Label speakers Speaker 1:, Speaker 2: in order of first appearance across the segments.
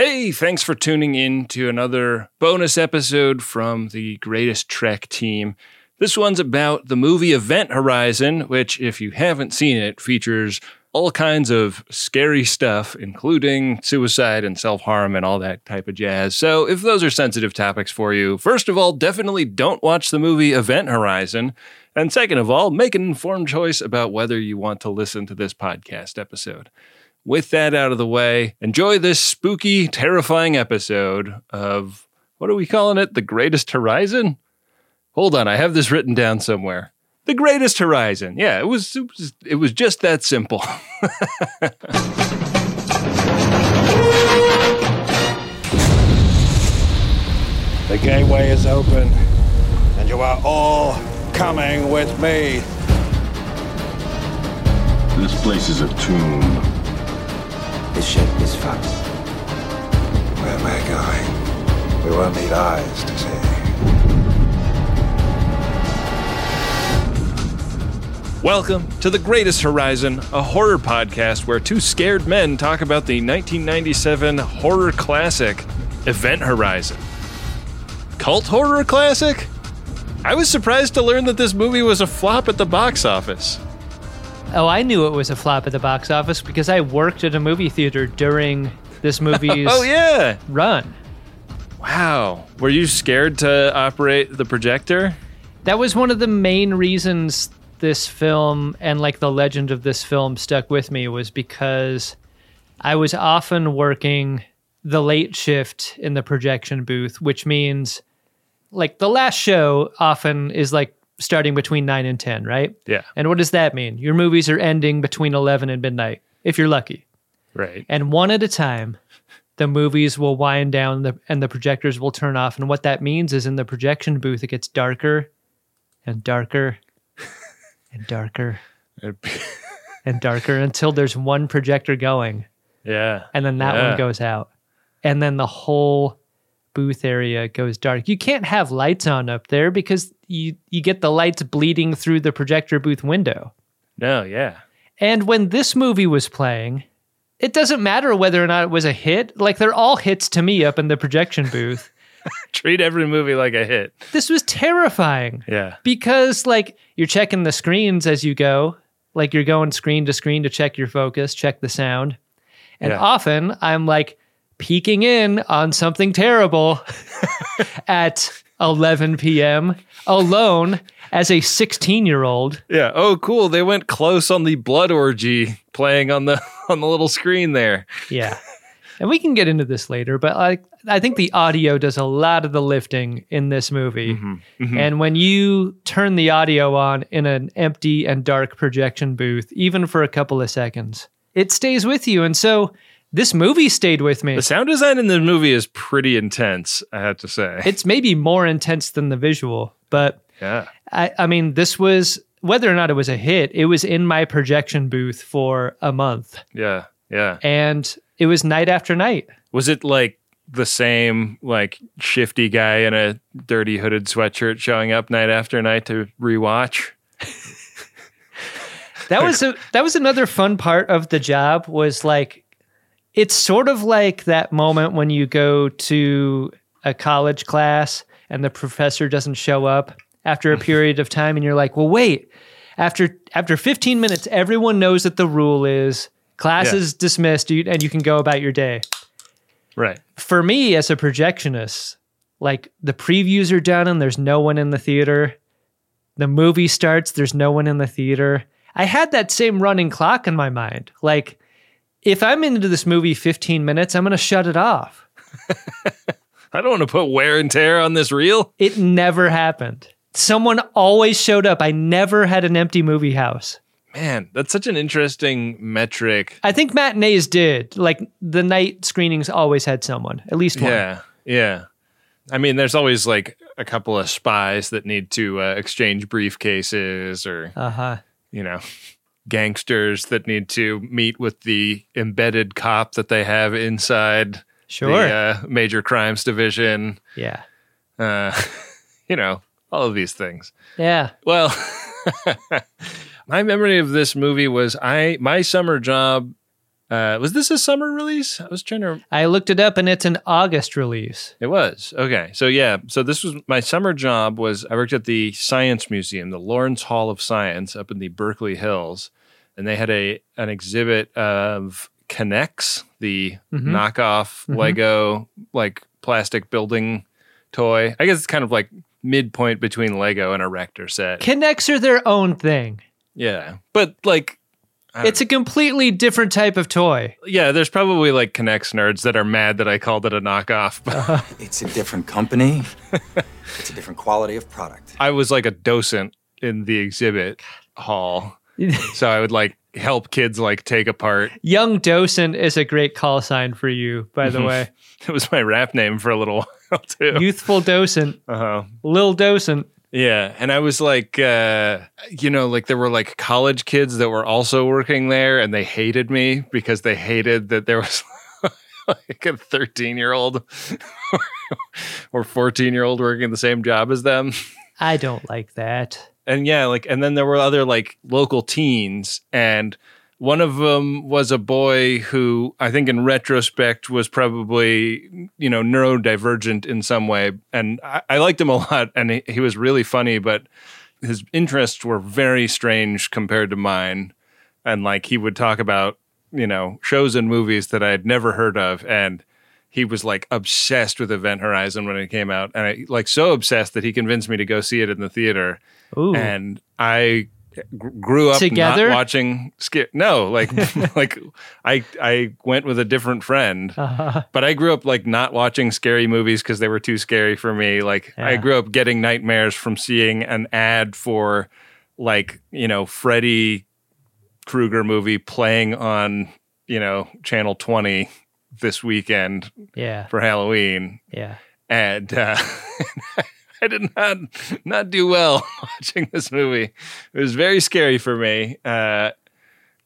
Speaker 1: Hey, thanks for tuning in to another bonus episode from the Greatest Trek team. This one's about the movie Event Horizon, which, if you haven't seen it, features all kinds of scary stuff, including suicide and self harm and all that type of jazz. So, if those are sensitive topics for you, first of all, definitely don't watch the movie Event Horizon. And second of all, make an informed choice about whether you want to listen to this podcast episode. With that out of the way, enjoy this spooky, terrifying episode of what are we calling it? The Greatest Horizon? Hold on, I have this written down somewhere. The Greatest Horizon. Yeah, it was it was, it was just that simple.
Speaker 2: The gateway is open, and you are all coming with me.
Speaker 3: This place is a tomb.
Speaker 4: This ship is fucked.
Speaker 2: Where am I going? We will need eyes to see.
Speaker 1: Welcome to The Greatest Horizon, a horror podcast where two scared men talk about the 1997 horror classic, Event Horizon. Cult horror classic? I was surprised to learn that this movie was a flop at the box office.
Speaker 5: Oh, I knew it was a flop at the box office because I worked at a movie theater during this movie's
Speaker 1: Oh, yeah.
Speaker 5: run.
Speaker 1: Wow. Were you scared to operate the projector?
Speaker 5: That was one of the main reasons this film and like the legend of this film stuck with me was because I was often working the late shift in the projection booth, which means like the last show often is like starting between 9 and 10, right?
Speaker 1: Yeah.
Speaker 5: And what does that mean? Your movies are ending between 11 and midnight if you're lucky.
Speaker 1: Right.
Speaker 5: and one at a time the movies will wind down the, and the projectors will turn off and what that means is in the projection booth it gets darker and darker and darker and darker until there's one projector going
Speaker 1: yeah.
Speaker 5: and then that
Speaker 1: Yeah.
Speaker 5: one goes out and then the whole booth area goes dark you can't have lights on up there because you you get the lights bleeding through the projector booth window
Speaker 1: No, yeah.
Speaker 5: and when this movie was playing, it doesn't matter whether or not it was a hit. Like they're all hits to me up in the projection booth.
Speaker 1: Treat every movie like a hit.
Speaker 5: this was terrifying
Speaker 1: Yeah.
Speaker 5: because like you're checking the screens as you go. Like you're going screen to screen to check your focus, check the sound. And
Speaker 1: Yeah.
Speaker 5: often I'm like peeking in on something terrible at 11 p.m. alone as a 16 year old.
Speaker 1: Yeah. Oh, cool. They went close on the blood orgy playing on the on the little screen there.
Speaker 5: Yeah. And we can get into this later, but I I think the audio does a lot of the lifting in this movie. Mm-hmm. Mm-hmm. And when you turn the audio on in an empty and dark projection booth, even for a couple of seconds, it stays with you. And so this movie stayed with me.
Speaker 1: The sound design in the movie is pretty intense, I have to say.
Speaker 5: It's maybe more intense than the visual, but
Speaker 1: yeah.
Speaker 5: I, I mean, this was whether or not it was a hit, it was in my projection booth for a month.
Speaker 1: Yeah. Yeah.
Speaker 5: And it was night after night.
Speaker 1: Was it like the same like shifty guy in a dirty hooded sweatshirt showing up night after night to rewatch?
Speaker 5: that was a, that was another fun part of the job was like it's sort of like that moment when you go to a college class and the professor doesn't show up after a mm-hmm. period of time and you're like well wait after after 15 minutes everyone knows that the rule is class
Speaker 1: Yeah.
Speaker 5: is dismissed and you can go about your day
Speaker 1: Right.
Speaker 5: for me as a projectionist, like the previews are done and there's no one in the theater. The movie starts, there's no one in the theater. I had that same running clock in my mind. Like, if I'm into this movie 15 minutes, I'm going to shut it off.
Speaker 1: I don't want to put wear and tear on this reel.
Speaker 5: It never happened. Someone always showed up. I never had an empty movie house.
Speaker 1: Man, that's such an interesting metric.
Speaker 5: I think matinees did. Like the night screenings always had someone, at least one.
Speaker 1: Yeah. Yeah. I mean, there's always like a couple of spies that need to uh, exchange briefcases or,
Speaker 5: Uh huh.
Speaker 1: you know, gangsters that need to meet with the embedded cop that they have inside
Speaker 5: Sure.
Speaker 1: the uh, major crimes division.
Speaker 5: yeah.
Speaker 1: Uh, you know, all of these things.
Speaker 5: Yeah.
Speaker 1: Well, my memory of this movie was I my summer job Uh, was this a summer release? I was trying to.
Speaker 5: I looked it up and it's an August release.
Speaker 1: It was okay. So yeah, so this was my summer job. Was I worked at the Science Museum, the Lawrence Hall of Science, up in the Berkeley Hills, and they had a an exhibit of K'NEX, the mm-hmm. knockoff mm-hmm. Lego like plastic building toy. I guess it's kind of like midpoint between Lego and a Erector set.
Speaker 5: K'NEX are their own thing.
Speaker 1: Yeah, but like
Speaker 5: It's a completely different type of toy.
Speaker 1: yeah, there's probably like K'NEX nerds that are mad that I called it a knockoff. But uh-huh.
Speaker 4: It's a different company. it's a different quality of product.
Speaker 1: I was like a docent in the exhibit hall. So I would like help kids like take apart.
Speaker 5: Young docent is a great call sign for you, by the way.
Speaker 1: It was my rap name for a little while too.
Speaker 5: Youthful docent,
Speaker 1: uh-huh.
Speaker 5: Lil docent.
Speaker 1: Yeah, and I was like, uh, you know, like there were like college kids that were also working there, and they hated me because they hated that there was like a thirteen-year-old or fourteen-year-old working the same job as them.
Speaker 5: I don't like that.
Speaker 1: and yeah, like, and then there were other like local teens, and one of them was a boy who I think, in retrospect, was probably you know neurodivergent in some way, and I, I liked him a lot, and he, he was really funny, but his interests were very strange compared to mine, and like he would talk about you know shows and movies that I had never heard of, and he was like obsessed with Event Horizon when it came out, and I, like so obsessed that he convinced me to go see it in the theater.
Speaker 5: Ooh.
Speaker 1: And I grew up
Speaker 5: Together?
Speaker 1: not watching skit. No, like like I I went with a different friend,
Speaker 5: Uh-huh.
Speaker 1: but I grew up like not watching scary movies because they were too scary for me. Like I grew up getting nightmares from seeing an ad for like you know Freddy Krueger movie playing on you know channel twenty this weekend
Speaker 5: Yeah.
Speaker 1: for Halloween,
Speaker 5: Yeah.
Speaker 1: and uh, I did not not do well watching this movie. It was very scary for me. Uh,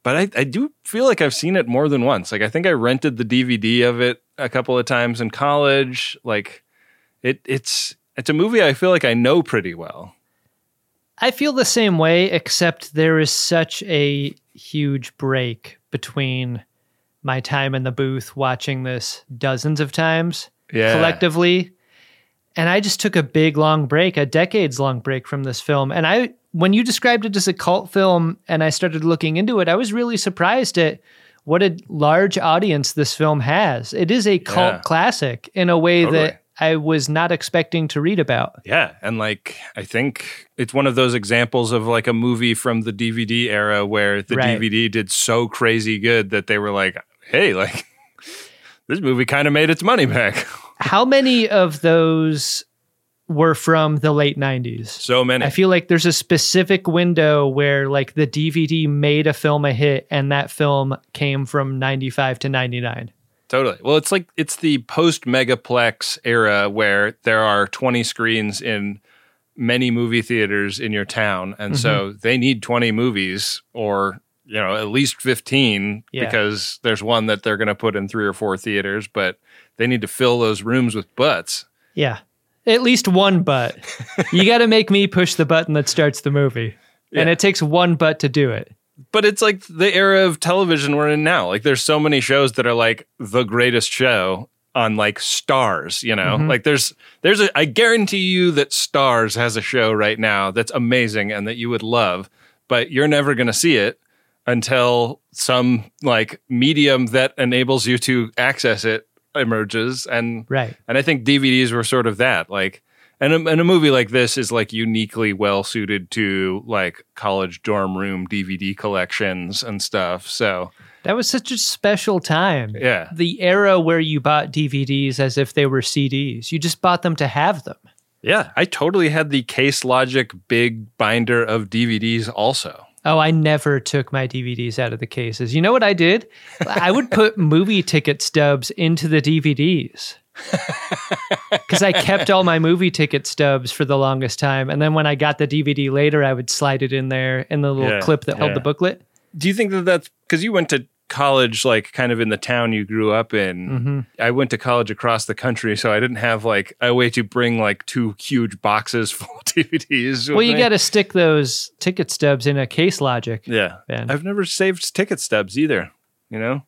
Speaker 1: but I, I do feel like I've seen it more than once. Like I think I rented the DVD of it a couple of times in college. Like it it's it's a movie I feel like I know pretty well.
Speaker 5: I feel the same way, except there is such a huge break between my time in the booth watching this dozens of times
Speaker 1: Yeah.
Speaker 5: collectively. And I just took a big long break, a decades long break from this film. And I when you described it as a cult film and I started looking into it, I was really surprised at what a large audience this film has. It is a cult
Speaker 1: Yeah.
Speaker 5: classic in a way
Speaker 1: Totally.
Speaker 5: that I was not expecting to read about.
Speaker 1: Yeah, and like I think it's one of those examples of like a movie from the DVD era where the
Speaker 5: Right.
Speaker 1: DVD did so crazy good that they were like, "Hey, like this movie kind of made its money back."
Speaker 5: How many of those were from the late 90s?
Speaker 1: so many.
Speaker 5: I feel like there's a specific window where like the DVD made a film a hit and that film came from 95 to 99.
Speaker 1: Totally. Well, it's like it's the post megaplex era where there are 20 screens in many movie theaters in your town, and so
Speaker 5: Mm-hmm.
Speaker 1: they need 20 movies or you know at least 15
Speaker 5: Yeah.
Speaker 1: because there's one that they're going to put in three or four theaters, but they need to fill those rooms with butts.
Speaker 5: Yeah. At least one butt. you got to make me push the button that starts the movie. And it takes one butt to do it.
Speaker 1: But it's like the era of television we're in now. Like there's so many shows that are like the greatest show on like Starz, you know? Mm-hmm. Like there's there's a I guarantee you that Starz has a show right now that's amazing and that you would love, but you're never going to see it until some like medium that enables you to access it emerges and
Speaker 5: Right.
Speaker 1: and I think DVDs were sort of that. Like, and a, and a movie like this is like uniquely well suited to like college dorm room DVD collections and stuff. So
Speaker 5: That was such a special time.
Speaker 1: Yeah.
Speaker 5: The era where you bought DVDs as if they were CDs. You just bought them to have them.
Speaker 1: yeah, I totally had the Case Logic big binder of DVDs also.
Speaker 5: Oh, I never took my DVDs out of the cases. You know what I did? I would put movie ticket stubs into the DVDs. Because I kept all my movie ticket stubs for the longest time. And then when I got the DVD later, I would slide it in there in the little
Speaker 1: Yeah,
Speaker 5: clip that held the booklet.
Speaker 1: Do you think that that's because you went to college like kind of in the town you grew up in?
Speaker 5: Mm-hmm.
Speaker 1: I went to college across the country, so I didn't have like a way to bring like two huge boxes full of DVDs.
Speaker 5: Well, you got to stick those ticket stubs in a case logic.
Speaker 1: Yeah.
Speaker 5: Ben.
Speaker 1: I've never saved ticket stubs either, you know?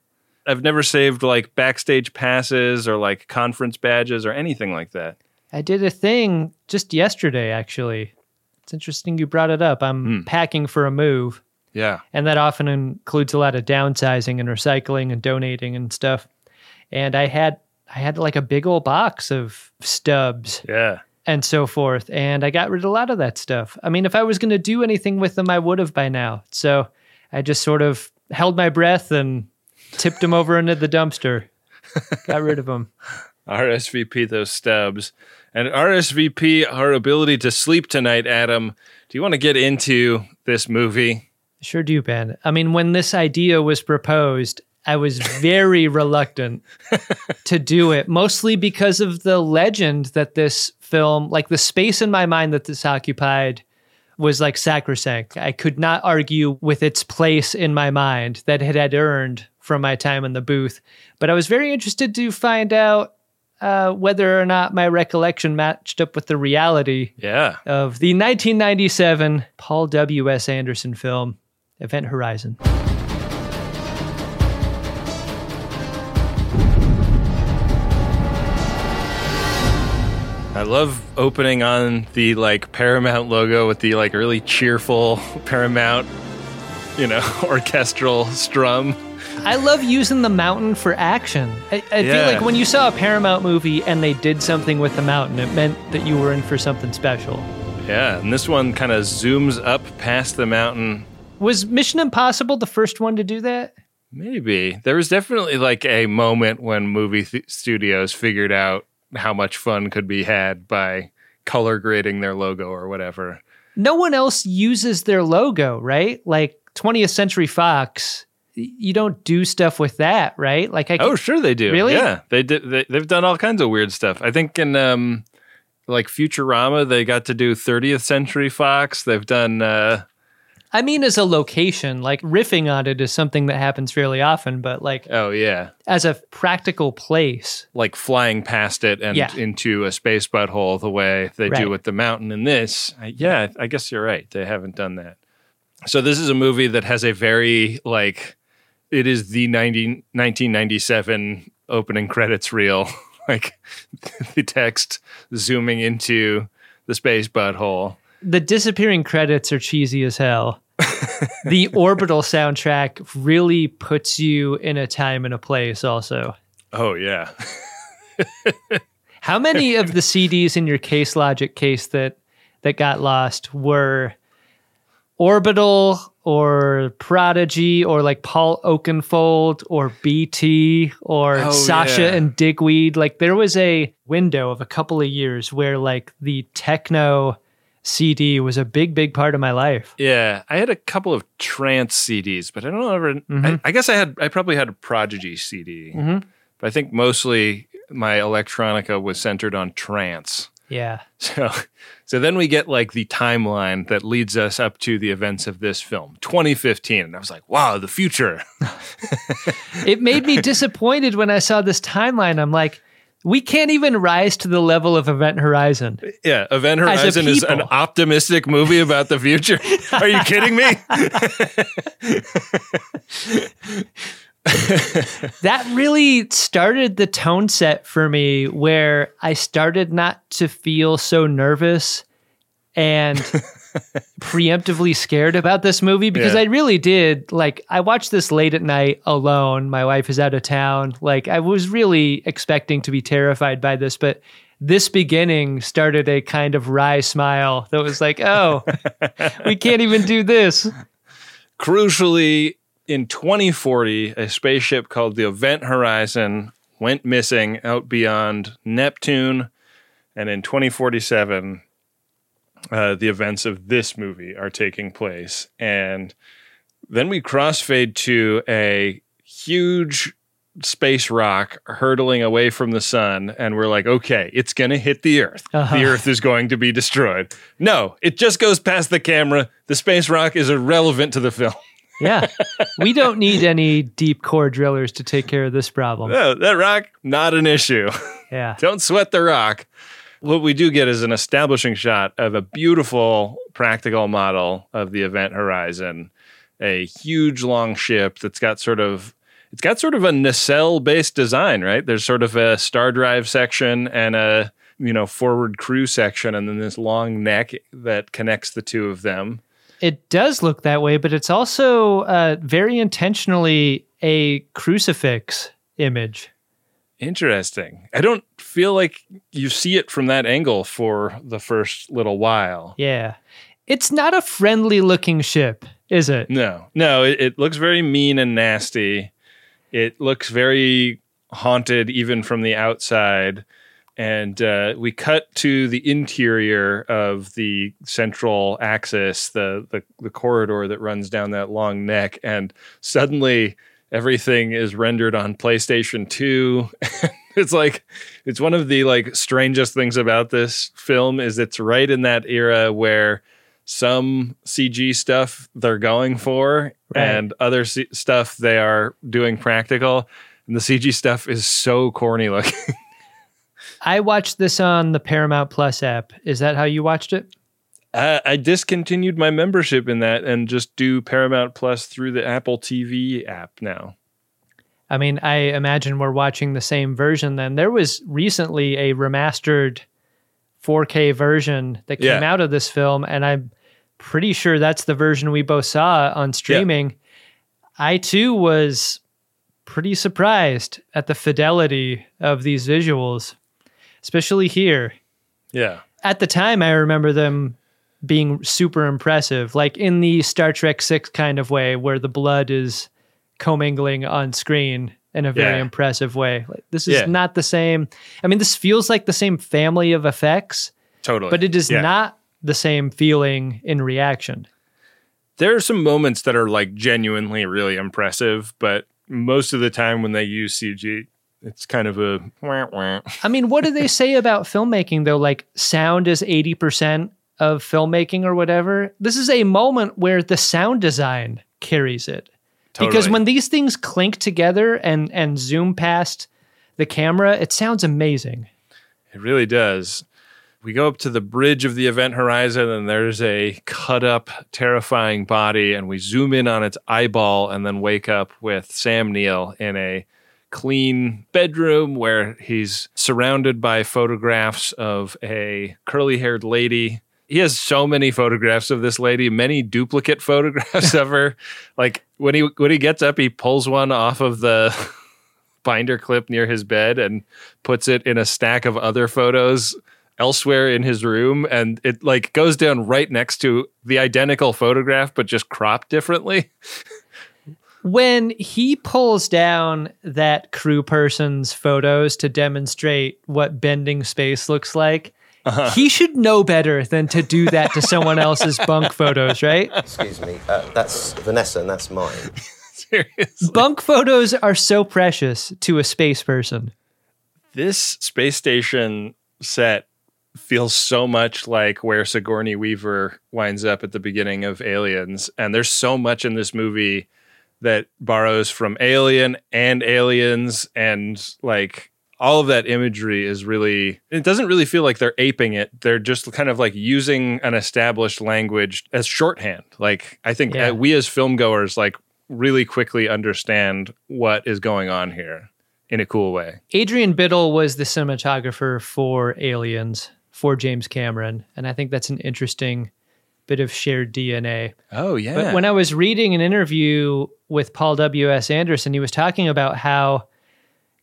Speaker 1: I've never saved like backstage passes or like conference badges or anything like that.
Speaker 5: I did a thing just yesterday, actually. It's interesting you brought it up. I'm packing for a move,
Speaker 1: Yeah.
Speaker 5: and that often includes a lot of downsizing and recycling and donating and stuff. And I had I had like a big old box of stubs
Speaker 1: Yeah.
Speaker 5: and so forth, and I got rid of a lot of that stuff. I mean, if I was going to do anything with them, I would have by now. So I just sort of held my breath and tipped them over into the dumpster. Got rid of them.
Speaker 1: RSVP those stubs. And RSVP our ability to sleep tonight, Adam. Do you want to get into this movie?
Speaker 5: Sure do, Ben. I mean, when this idea was proposed, I was very reluctant to do it, mostly because of the legend that this film, like the space in my mind that this occupied, was like sacrosanct. I could not argue with its place in my mind that it had earned from my time in the booth. But I was very interested to find out uh, whether or not my recollection matched up with the reality
Speaker 1: Yeah.
Speaker 5: of the 1997 Paul W.S. Anderson film, Event Horizon.
Speaker 1: I love opening on the like Paramount logo with the like really cheerful Paramount, you know, orchestral strum.
Speaker 5: I love using the mountain for action. I, I feel like when you saw a Paramount movie and they did something with the mountain, it meant that you were in for something special.
Speaker 1: Yeah, and this one kind of zooms up past the mountain.
Speaker 5: Was Mission Impossible the first one to do that?
Speaker 1: Maybe there was definitely like a moment when movie th- studios figured out how much fun could be had by color grading their logo or whatever.
Speaker 5: No one else uses their logo, right? Like 20th Century Fox, you don't do stuff with that, right? Like I
Speaker 1: Oh, sure they do.
Speaker 5: Really?
Speaker 1: Yeah, they did. They, they've done all kinds of weird stuff. I think in um, like Futurama, they got to do 30th Century Fox. They've done. Uh,
Speaker 5: I mean as a location, like riffing on it is something that happens fairly often, but like
Speaker 1: oh yeah,
Speaker 5: as a practical place,
Speaker 1: like flying past it and
Speaker 5: Yeah.
Speaker 1: into a space butthole the way they
Speaker 5: Right.
Speaker 1: do with the mountain in this. I, yeah, I guess you're right. They haven't done that. So this is a movie that has a very like it is the 90, 1997 opening credits reel. like the text zooming into the space butthole.
Speaker 5: the disappearing credits are cheesy as hell. the orbital soundtrack really puts you in a time and a place also.
Speaker 1: Oh yeah.
Speaker 5: How many of the CDs in your case logic case that that got lost were orbital or prodigy or like Paul Oakenfold or BT or
Speaker 1: Oh,
Speaker 5: Sasha
Speaker 1: yeah.
Speaker 5: and Digweed? Like there was a window of a couple of years where like the techno CD was a big, big part of my life.
Speaker 1: Yeah, I had a couple of trance CDs, but I don't ever. I, mm-hmm. I guess I had. I probably had a Prodigy CD, mm-hmm. but I think mostly my electronica was centered on trance.
Speaker 5: Yeah.
Speaker 1: So, so then we get like the timeline that leads us up to the events of this film, 2015, and I was like, wow, the future.
Speaker 5: it made me disappointed when I saw this timeline. I'm like, we can't even rise to the level of Event Horizon.
Speaker 1: Yeah, Event Horizon is an optimistic movie about the future. Are you kidding me?
Speaker 5: That really started the tone set for me where I started not to feel so nervous and preemptively scared about this movie because
Speaker 1: Yeah.
Speaker 5: I really did. Like, I watched this late at night alone. My wife is out of town. Like, I was really expecting to be terrified by this, but this beginning started a kind of wry smile that was like, oh, we can't even do this.
Speaker 1: Crucially, in 2040, a spaceship called the Event Horizon went missing out beyond Neptune. And in 2047, uh, the events of this movie are taking place. And then we crossfade to a huge space rock hurtling away from the sun. And we're like, okay, it's going to hit the Earth.
Speaker 5: Uh-huh.
Speaker 1: The Earth is going to be destroyed. No, it just goes past the camera. The space rock is irrelevant to the film.
Speaker 5: Yeah. we don't need any deep core drillers to take care of this problem.
Speaker 1: No, that rock, not an issue.
Speaker 5: Yeah.
Speaker 1: Don't sweat the rock. What we do get is an establishing shot of a beautiful practical model of the event horizon, a huge long ship that's got sort of It's got sort of a nacelle based design, right? There's sort of a star drive section and a you know forward crew section, and then this long neck that connects the two of them.
Speaker 5: It does look that way, but it's also uh, very intentionally a crucifix image.
Speaker 1: Interesting. I don't feel like you see it from that angle for the first little while.
Speaker 5: Yeah. It's not a friendly looking ship, is it?
Speaker 1: No, no, it, it looks very mean and nasty. It looks very haunted, even from the outside. And uh, we cut to the interior of the central axis, the, the the corridor that runs down that long neck, and suddenly everything is rendered on PlayStation 2. it's like it's one of the like strangest things about this film is it's right in that era where some CG stuff they're going for
Speaker 5: Right.
Speaker 1: and other C- stuff they are doing practical. And the CG stuff is so corny looking.
Speaker 5: I watched this on the Paramount Plus app. Is that how you watched it?
Speaker 1: Uh, I discontinued my membership in that and just do Paramount Plus through the Apple TV app now.
Speaker 5: I mean, I imagine we're watching the same version then. There was recently a remastered 4K version that came
Speaker 1: Yeah.
Speaker 5: out of this film, and I'm pretty sure that's the version we both saw on streaming. I too was pretty surprised at the fidelity of these visuals, especially here.
Speaker 1: Yeah.
Speaker 5: At the time, I remember them being super impressive, like in the Star Trek 6 kind of way, where the blood is commingling on screen in a very
Speaker 1: Yeah.
Speaker 5: impressive way. Like, this is
Speaker 1: Yeah.
Speaker 5: not the same. I mean, this feels like the same family of effects,
Speaker 1: Totally.
Speaker 5: but it is
Speaker 1: Yeah.
Speaker 5: not the same feeling in reaction.
Speaker 1: there are some moments that are like genuinely really impressive, but most of the time when they use CG, it's kind of a wah, wah.
Speaker 5: I mean, what do they say about filmmaking though? Like sound is 80% of filmmaking or whatever. This is a moment where the sound design carries it. Because when these things clink together and and zoom past the camera, it sounds amazing.
Speaker 1: It really does. We go up to the bridge of the event horizon, and there's a cut up, terrifying body, and we zoom in on its eyeball and then wake up with Sam Neill in a clean bedroom where he's surrounded by photographs of a curly haired lady. He has so many photographs of this lady, many duplicate photographs of her. Like when he when he gets up, he pulls one off of the binder clip near his bed and puts it in a stack of other photos elsewhere in his room. And it like goes down right next to the identical photograph but just cropped differently.
Speaker 5: When he pulls down that crew person's photos to demonstrate what bending space looks like,
Speaker 1: Uh-huh.
Speaker 5: he should know better than to do that to someone else's bunk photos, right?
Speaker 6: Excuse me, uh, that's Vanessa and that's mine.
Speaker 1: seriously
Speaker 5: Bunk photos are so precious to a space person.
Speaker 1: this space station set feels so much like where Sigourney Weaver winds up at the beginning of Aliens. And there's so much in this movie that borrows from Alien and Aliens and like all of that imagery is really it doesn't really feel like they're aping it they're just kind of like using an established language as shorthand like i think
Speaker 5: Yeah.
Speaker 1: uh, we as film goers like really quickly understand what is going on here in a cool way
Speaker 5: Adrian Biddle was the cinematographer for Aliens for James Cameron, and I think that's an interesting bit of shared DNA.
Speaker 1: oh yeah
Speaker 5: But when I was reading an interview with Paul W.S. Anderson, he was talking about how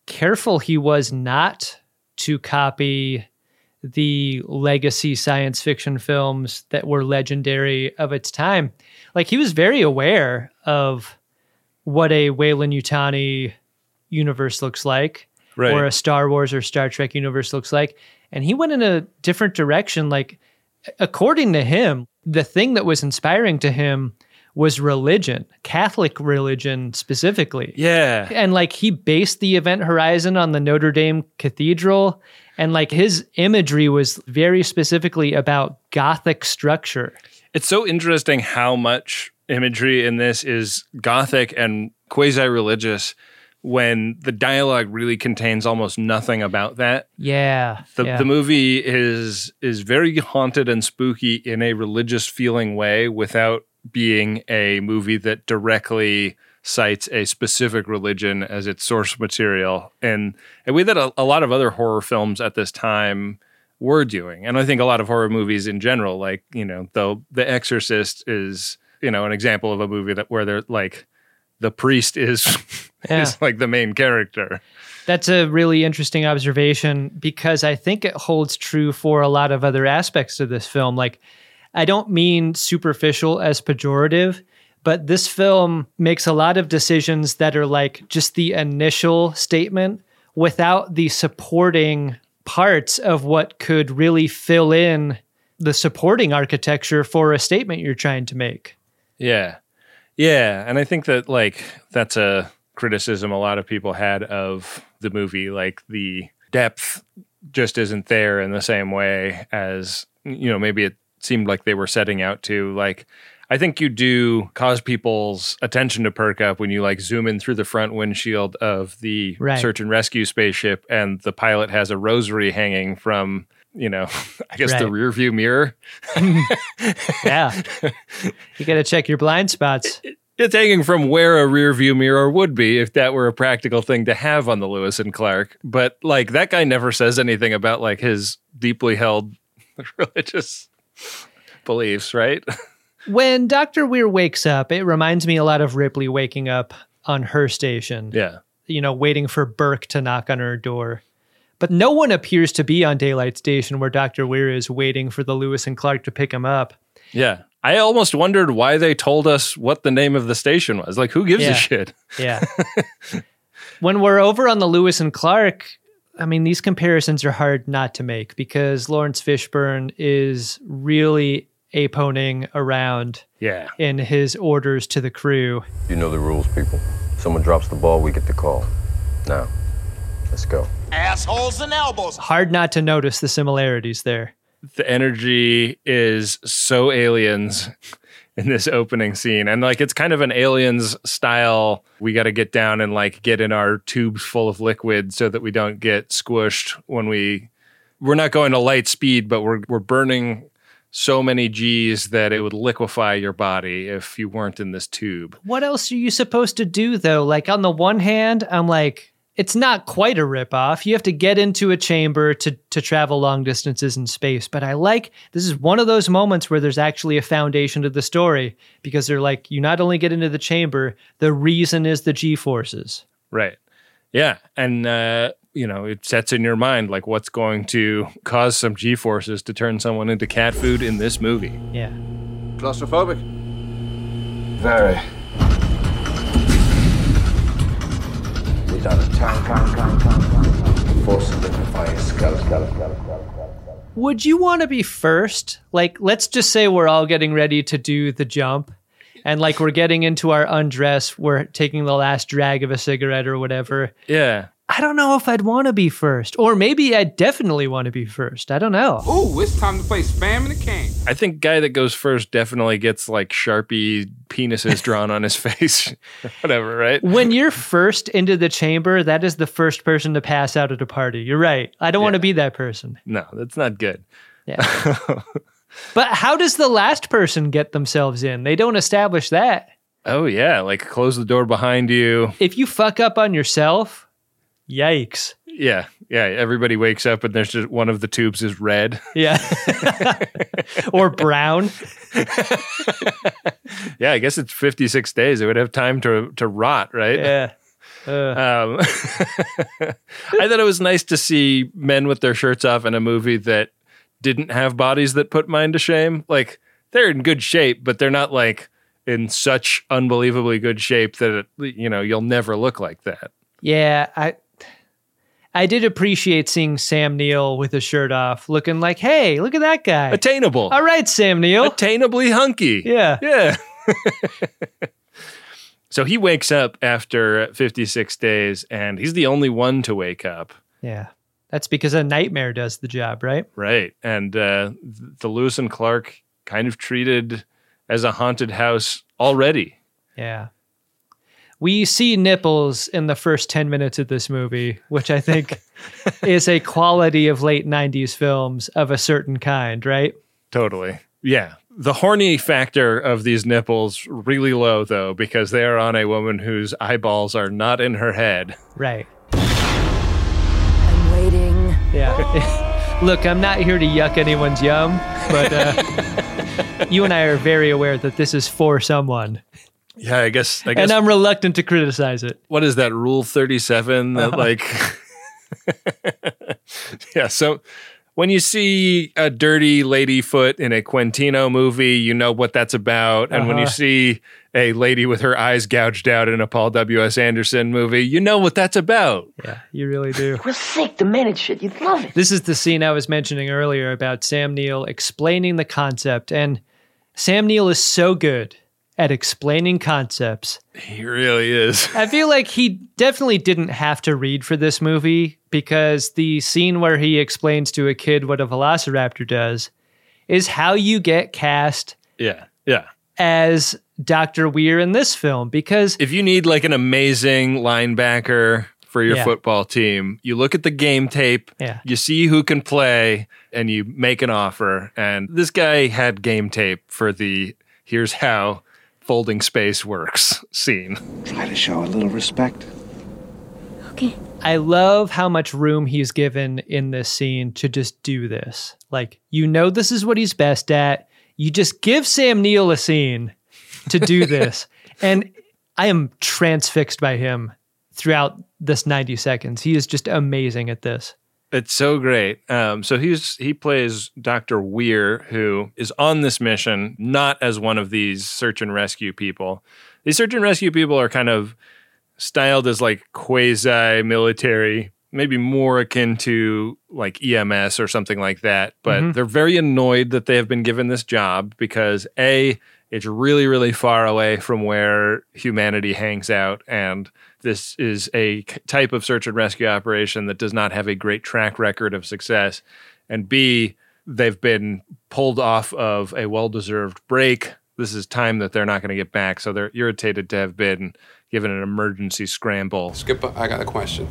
Speaker 5: careful he was not to copy the legacy science fiction films that were legendary of its time. Like he was very aware of what a Weyland-Yutani universe looks like
Speaker 1: Right.
Speaker 5: or a Star Wars or Star Trek universe looks like. And he went in a different direction. Like, according to him, the thing that was inspiring to him was religion, Catholic religion specifically.
Speaker 1: yeah
Speaker 5: And like he based the event horizon on the Notre Dame Cathedral. And like his imagery was very specifically about Gothic structure.
Speaker 1: It's so interesting how much imagery in this is gothic and quasi religious when the dialogue really contains almost nothing about that.
Speaker 5: Yeah.
Speaker 1: The,
Speaker 5: yeah.
Speaker 1: the movie is is very haunted and spooky in a religious feeling way without being a movie that directly cites a specific religion as its source material, and a way that a, a lot of other horror films at this time were doing. And I think a lot of horror movies in general, like you know, though The Exorcist is you know an example of a movie that where they're like the priest is
Speaker 5: Yeah.
Speaker 1: is like the main character.
Speaker 5: That's a really interesting observation because I think it holds true for a lot of other aspects of this film. Like, I don't mean superficial as pejorative, but this film makes a lot of decisions that are like just the initial statement without the supporting parts of what could really fill in the supporting architecture for a statement you're trying to make.
Speaker 1: Yeah. Yeah. And I think that, like, that's a criticism a lot of people had of the movie. Like, the depth just isn't there in the same way as, you know, maybe it seemed like they were setting out to. Like, I think you do cause people's attention to perk up when you like zoom in through the front windshield of the
Speaker 5: Right.
Speaker 1: search and rescue spaceship and the pilot has a rosary hanging from, you know, I guess the
Speaker 5: Right.
Speaker 1: rear view mirror.
Speaker 5: Yeah. you got to check your blind spots.
Speaker 1: It's hanging from where a rear view mirror would be if that were a practical thing to have on the Lewis and Clark. But like that guy never says anything about like his deeply held religious beliefs, right?
Speaker 5: When Dr. Weir wakes up, it reminds me a lot of Ripley waking up on her station.
Speaker 1: yeah.
Speaker 5: You know, waiting for Burke to knock on her door. But no one appears to be on Daylight Station where Dr. Weir is waiting for the Lewis and Clark to pick him up.
Speaker 1: Yeah. I almost wondered why they told us what the name of the station was. Like, who gives
Speaker 5: Yeah.
Speaker 1: a shit?
Speaker 5: Yeah. when we're over on the Lewis and Clark, I mean, these comparisons are hard not to make because Laurence Fishburne is really aponing around
Speaker 1: Yeah.
Speaker 5: in his orders to the crew.
Speaker 7: You know the rules, people. Someone drops the ball, we get the call. Now, let's go.
Speaker 8: Assholes and elbows.
Speaker 5: Hard not to notice the similarities there.
Speaker 1: The energy is so aliens in this opening scene. And like it's kind of an aliens style. We got to get down and like get in our tubes full of liquid so that we don't get squished when we we're not going to light speed, but we're we're burning so many G's that it would liquefy your body if you weren't in this tube.
Speaker 5: What else are you supposed to do though? Like on the one hand, I'm like, it's not quite a ripoff. You have to get into a chamber to to travel long distances in space. But I like this is one of those moments where there's actually a foundation to the story because they're like, you not only get into the chamber, the reason is the G forces.
Speaker 1: Right. Yeah. And, uh, you know, it sets in your mind like what's going to cause some G forces to turn someone into cat food in this movie.
Speaker 5: Yeah.
Speaker 2: Claustrophobic?
Speaker 3: Very.
Speaker 2: These are the time, time, time, time, time, time. Force liquefy skeleton.
Speaker 5: Would you want to be first? Like, let's just say we're all getting ready to do the jump. And like we're getting into our undress, we're taking the last drag of a cigarette or whatever.
Speaker 1: Yeah.
Speaker 5: I don't know if I'd want to be first, or maybe I definitely want to be first. I don't know.
Speaker 9: Ooh, it's time to play Spam and the King.
Speaker 1: I think guy that goes first definitely gets like Sharpie penises drawn on his face. Whatever, right?
Speaker 5: When you're first into the chamber, that is the first person to pass out at a party. You're right. I don't want to be that person.
Speaker 1: No, that's not good.
Speaker 5: Yeah. but how does the last person get themselves in? They don't establish that.
Speaker 1: Oh yeah, like close the door behind you.
Speaker 5: If you fuck up on yourself, yikes.
Speaker 1: Yeah, yeah. Everybody wakes up and there's just one of the tubes is red.
Speaker 5: Yeah. or brown.
Speaker 1: Yeah, I guess it's 56 days. It would have time to to rot, right?
Speaker 5: Yeah.
Speaker 1: Um, I thought it was nice to see men with their shirts off in a movie that didn't have bodies that put mine to shame. Like they're in good shape, but they're not like in such unbelievably good shape that it, you know you'll never look like that.
Speaker 5: Yeah, I I did appreciate seeing Sam Neill with his shirt off, looking like, hey, look at that guy.
Speaker 1: Attainable,
Speaker 5: All right, Sam Neill.
Speaker 1: attainably hunky.
Speaker 5: Yeah.
Speaker 1: yeah. so he wakes up after 56 days, and he's the only one to wake up.
Speaker 5: Yeah. That's because a nightmare does the job, right?
Speaker 1: Right. And uh, the Lewis and Clark kind of treated as a haunted house already.
Speaker 5: Yeah. We see nipples in the first 10 minutes of this movie, which I think is a quality of late 90s films of a certain kind, right?
Speaker 1: Totally. Yeah. The horny factor of these nipples really low though because they are on a woman whose eyeballs are not in her head.
Speaker 5: Right.
Speaker 10: I'm waiting.
Speaker 5: Yeah. Look, I'm not here to yuck anyone's yum, but uh, you and I are very aware that this is for someone,
Speaker 1: Yeah, I guess I guess
Speaker 5: and I'm reluctant to criticize it.
Speaker 1: what is that rule 37 that like Yeah, so when you see a dirty lady foot in a Quintino movie, you know what that's about. And when you
Speaker 5: Uh-huh.
Speaker 1: see a lady with her eyes gouged out in a Paul W.S. Anderson movie, you know what that's about.
Speaker 5: Yeah, you really do.
Speaker 10: Real sick, demented shit. You'd love it.
Speaker 5: This is the scene I was mentioning earlier about Sam Neill explaining the concept. And Sam Neill is so good at explaining concepts.
Speaker 1: He really is.
Speaker 5: I feel like he definitely didn't have to read for this movie because the scene where he explains to a kid what a velociraptor does is how you get cast
Speaker 1: Yeah. Yeah.
Speaker 5: as Dr. Weir in this film because
Speaker 1: If you need like an amazing linebacker for your
Speaker 5: Yeah.
Speaker 1: football team, you look at the game tape,
Speaker 5: Yeah.
Speaker 1: you see who can play, and you make an offer. And this guy had game tape for the here's how folding space works scene.
Speaker 2: Try to show a little respect.
Speaker 10: Okay.
Speaker 5: I love how much room he's given in this scene to just do this. Like, you know, this is what he's best at. You just give Sam Neill a scene to do this. and I am transfixed by him throughout this 90 seconds. He is just amazing at this.
Speaker 1: It's so great. Um, so he's he plays Dr. Weir, who is on this mission not as one of these search and rescue people. These search and rescue people are kind of styled as like quasi military, maybe more akin to like EMS or something like that. But
Speaker 5: Mhm.
Speaker 1: they're very annoyed that they have been given this job because A, it's really, really far away from where humanity hangs out. And this is a type of search and rescue operation that does not have a great track record of success. And B, they've been pulled off of a well deserved break. This is time that they're not going to get back. So they're irritated to have been given an emergency scramble.
Speaker 9: Skipper, I got a question.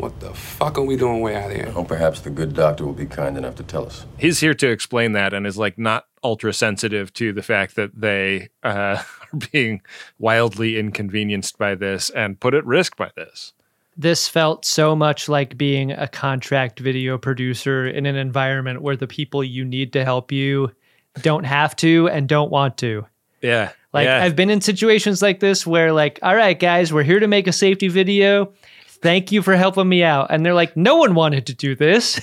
Speaker 9: What the fuck are we doing way out here?
Speaker 7: Oh, perhaps the good doctor will be kind enough to tell us.
Speaker 1: He's here to explain that and is like not ultra sensitive to the fact that they uh, are being wildly inconvenienced by this and put at risk by this.
Speaker 5: This felt so much like being a contract video producer in an environment where the people you need to help you don't have to and don't want to.
Speaker 1: Yeah.
Speaker 5: Like
Speaker 1: yeah.
Speaker 5: I've been in situations like this where like, all right, guys, we're here to make a safety video. Thank you for helping me out. And they're like, no one wanted to do this.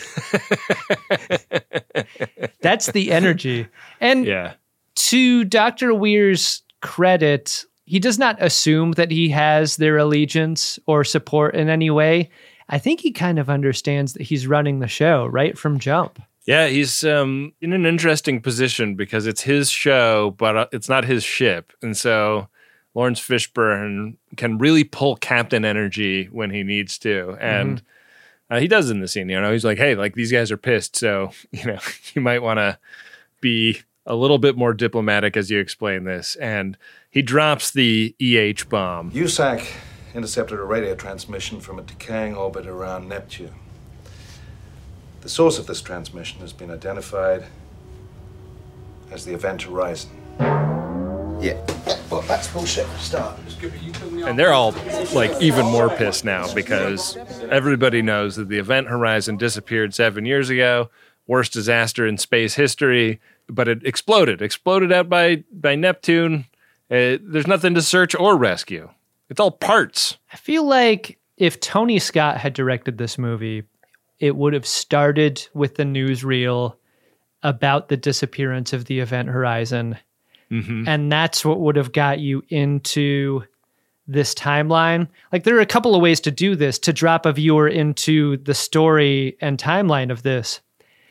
Speaker 5: That's the energy. And
Speaker 1: yeah.
Speaker 5: to Dr. Weir's credit, he does not assume that he has their allegiance or support in any way. I think he kind of understands that he's running the show right from jump.
Speaker 1: Yeah, he's um, in an interesting position because it's his show, but uh, it's not his ship. And so Laurence Fishburne can really pull captain energy when he needs to. And uh, he does in the scene. You know, he's like, hey, like these guys are pissed. So, you know, you might want to be a little bit more diplomatic as you explain this. And he drops the EH bomb.
Speaker 2: USAC intercepted a radio transmission from a decaying orbit around Neptune. The source of this transmission has been identified as the Event Horizon.
Speaker 6: Yeah. Well, that's bullshit start.
Speaker 1: And they're all like even more pissed now because everybody knows that the event horizon disappeared seven years ago, worst disaster in space history, but it exploded, exploded out by, by Neptune. Uh, there's nothing to search or rescue. It's all parts.
Speaker 5: I feel like if Tony Scott had directed this movie, it would have started with the newsreel about the disappearance of the event horizon. And that's what would have got you into this timeline. Like, there are a couple of ways to do this to drop a viewer into the story and timeline of this.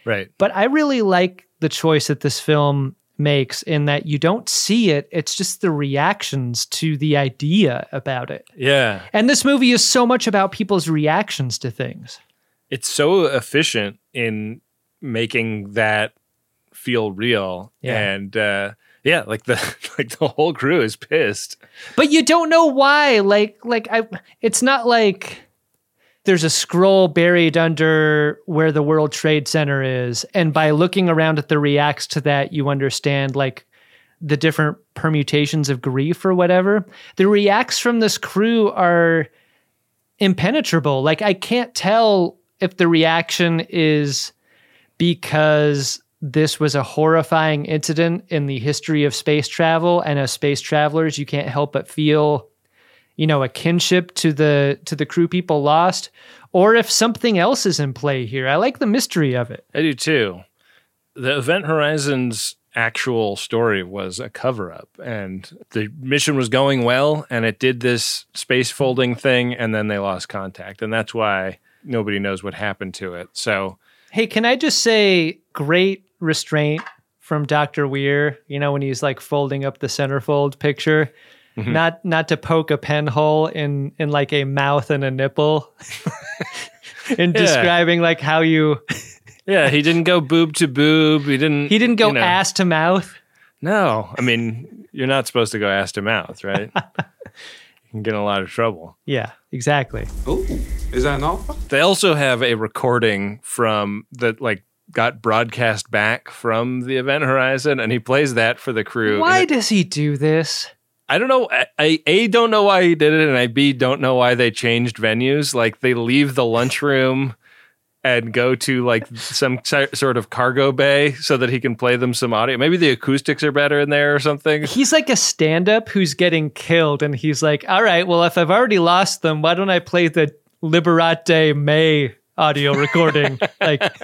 Speaker 1: Right.
Speaker 5: But I really like the choice that this film makes in that you don't see it, it's just the reactions to the idea about it.
Speaker 1: Yeah.
Speaker 5: And this movie is so much about people's reactions to things.
Speaker 1: It's so efficient in making that feel real.
Speaker 5: Yeah.
Speaker 1: And uh, yeah, like the like the whole crew is pissed.
Speaker 5: But you don't know why. Like like I it's not like there's a scroll buried under where the World Trade Center is. And by looking around at the reacts to that, you understand like the different permutations of grief or whatever. The reacts from this crew are impenetrable. Like I can't tell if the reaction is because this was a horrifying incident in the history of space travel and as space travelers you can't help but feel you know a kinship to the to the crew people lost or if something else is in play here i like the mystery of it
Speaker 1: I do too. The Event Horizon's actual story was a cover up, and the mission was going well, and it did this space folding thing, and then they lost contact. And that's why nobody knows what happened to it. So,
Speaker 5: hey can i just say great restraint from dr weir you know when he's like folding up the centerfold picture
Speaker 1: Mhm.
Speaker 5: not not to poke a pen hole in in like a mouth and a nipple in
Speaker 1: Yeah.
Speaker 5: describing like how you
Speaker 1: yeah, he didn't go boob to boob. He didn't.
Speaker 5: he didn't go
Speaker 1: you know.
Speaker 5: ass to mouth
Speaker 1: No, I mean, you're not supposed to go ass to mouth, right? you can get in a lot of trouble.
Speaker 5: yeah exactly
Speaker 9: Ooh, is that an alpha?
Speaker 1: They also have a recording from that, like, got broadcast back from the Event Horizon, and he plays that for the crew.
Speaker 5: why
Speaker 1: it-
Speaker 5: does he do this
Speaker 1: I don't know. I, a don't know why he did it, and I b don't know why they changed venues. Like they leave the lunchroom and go to like some sort of cargo bay so that he can play them some audio. Maybe the acoustics are better in there or something.
Speaker 5: he's like a stand-up who's getting killed and he's like all right well if i've already lost them why don't i play the liberate may audio recording like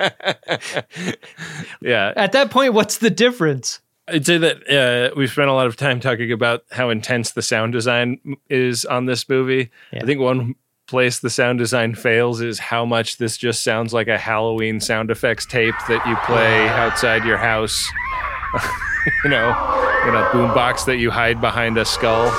Speaker 1: Yeah,
Speaker 5: at that point what's the difference
Speaker 1: I'd say that uh, we've spent a lot of time talking about how intense the sound design is on this movie. I think one place the sound design fails is how much this just sounds like a Halloween sound effects tape that you play outside your house. you know, in a boombox that you hide behind a skull.